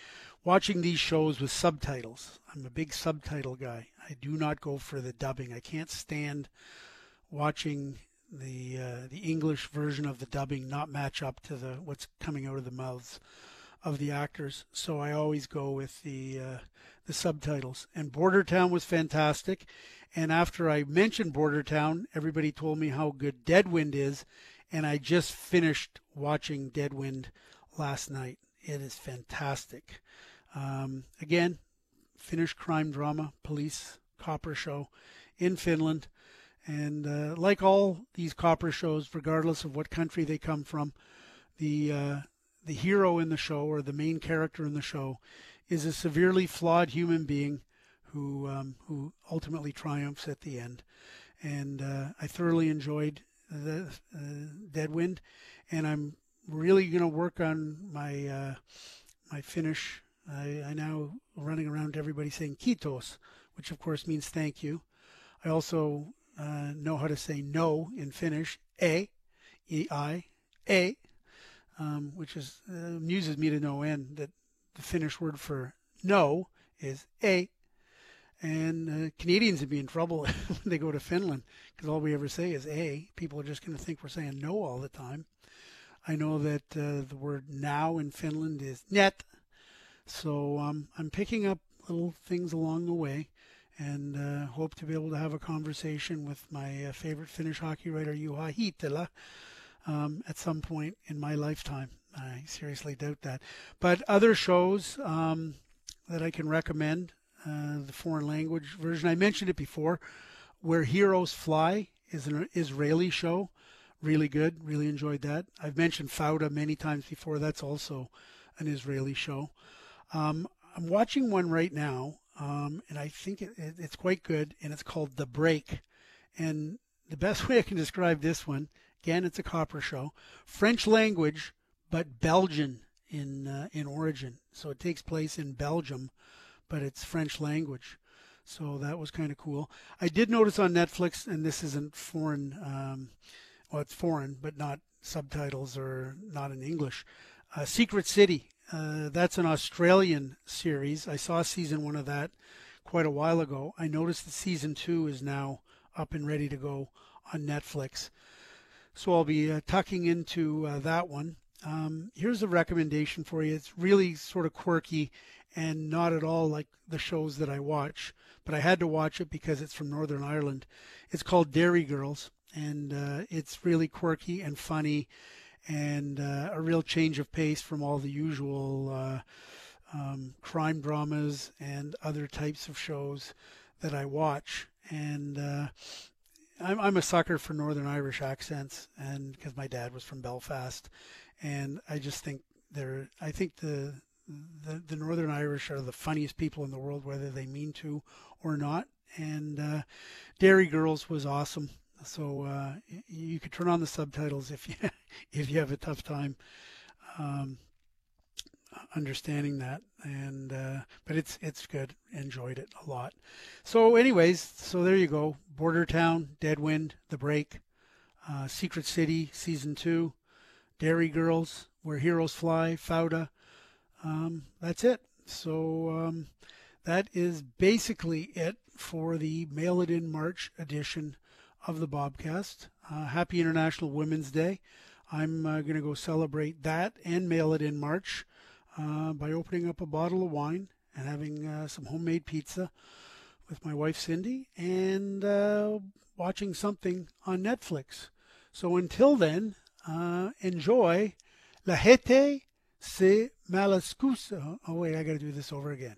watching these shows with subtitles. I'm a big subtitle guy. I do not go for the dubbing. I can't stand watching the uh, the English version of the dubbing not match up to the what's coming out of the mouths of the actors. So I always go with the uh, the subtitles. And Border Town was fantastic. And after I mentioned Border Town, everybody told me how good Deadwind is, and I just finished watching Deadwind last night. It is fantastic. Um, again, Finnish crime drama, police copper show in Finland. And uh, like all these copper shows, regardless of what country they come from, the uh, the hero in the show or the main character in the show is a severely flawed human being who um, who ultimately triumphs at the end. And uh, I thoroughly enjoyed the uh, Deadwind, and I'm really going to work on my uh, my Finnish I, I now running around to everybody saying kiitos, which of course means thank you. I also uh, know how to say no in Finnish, a, e i, a, um, which is uh, amuses me to no end that the Finnish word for no is a. And uh, Canadians would be in trouble when they go to Finland because all we ever say is a. People are just going to think we're saying no all the time. I know that uh, the word now in Finland is net, so um, I'm picking up little things along the way and uh, hope to be able to have a conversation with my uh, favorite Finnish hockey writer, Juha Hietala, um, at some point in my lifetime. I seriously doubt that. But other shows um, that I can recommend, uh, the foreign language version, I mentioned it before, Where Heroes Fly is an Israeli show. Really good, really enjoyed that. I've mentioned Fauda many times before. That's also an Israeli show. Um, I'm watching one right now, um, and I think it, it, it's quite good, and it's called The Break. And the best way I can describe this one, again, it's a copper show, French language, but Belgian in uh, in origin. So it takes place in Belgium, but it's French language. So that was kind of cool. I did notice on Netflix, and this isn't foreign. Um, well, it's foreign, but not subtitles or not in English. Uh, Secret City uh, that's an Australian series. I saw season one of that quite a while ago. I noticed that season two is now up and ready to go on Netflix. So I'll be uh, tucking into uh, that one. um, here's a recommendation for you. It's really sort of quirky and not at all like the shows that I watch, but I had to watch it because it's from Northern Ireland. It's called Derry Girls, and uh, it's really quirky and funny and uh, a real change of pace from all the usual uh, um, crime dramas and other types of shows that I watch. And uh, I'm, I'm a sucker for Northern Irish accents, and because my dad was from Belfast, and I just think they're. I think the, the the Northern Irish are the funniest people in the world, whether they mean to or not. And uh, Derry Girls was awesome. So uh, you could turn on the subtitles if you if you have a tough time um, understanding that. And uh, but it's it's good. Enjoyed it a lot. So, anyways, so there you go. Border Town, Deadwind, The Break, uh, Secret City, season two, Derry Girls, Where Heroes Fly, Fauda. Um, that's it. So um, that is basically it for the Mail It In March edition of the Bobcast. Uh, happy International Women's Day. I'm uh, going to go celebrate that and mail it in March uh, by opening up a bottle of wine and having uh, some homemade pizza with my wife Cindy and uh, watching something on Netflix. So until then, uh, enjoy La Hete se malascusa. Oh, wait, I got to do this over again.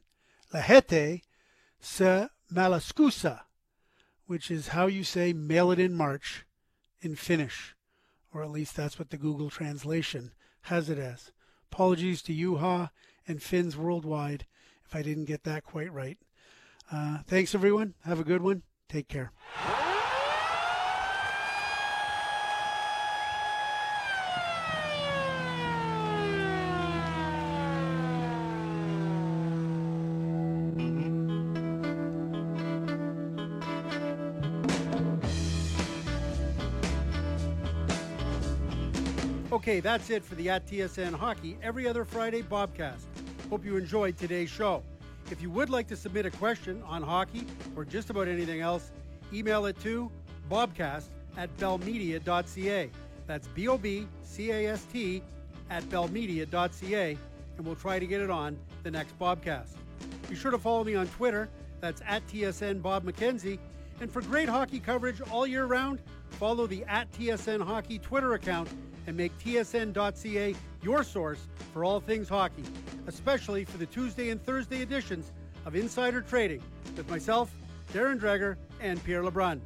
La Hete se malascusa which is how you say mail it in March in Finnish, or at least that's what the Google translation has it as. Apologies to Juha and Finns worldwide if I didn't get that quite right. Uh, thanks, everyone. Have a good one. Take care. Okay, that's it for the At TSN Hockey Every Other Friday Bobcast. Hope you enjoyed today's show. If you would like to submit a question on hockey or just about anything else, email it to bobcast at bellmedia.ca. That's B O B C A S T at bellmedia.ca, and we'll try to get it on the next Bobcast. Be sure to follow me on Twitter. That's at TSN Bob McKenzie. And for great hockey coverage all year round, follow the at TSN Hockey Twitter account and make TSN.ca your source for all things hockey, especially for the Tuesday and Thursday editions of Insider Trading with myself, Darren Dreger, and Pierre LeBrun.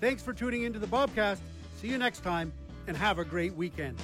Thanks for tuning into the Bobcast. See you next time, and have a great weekend.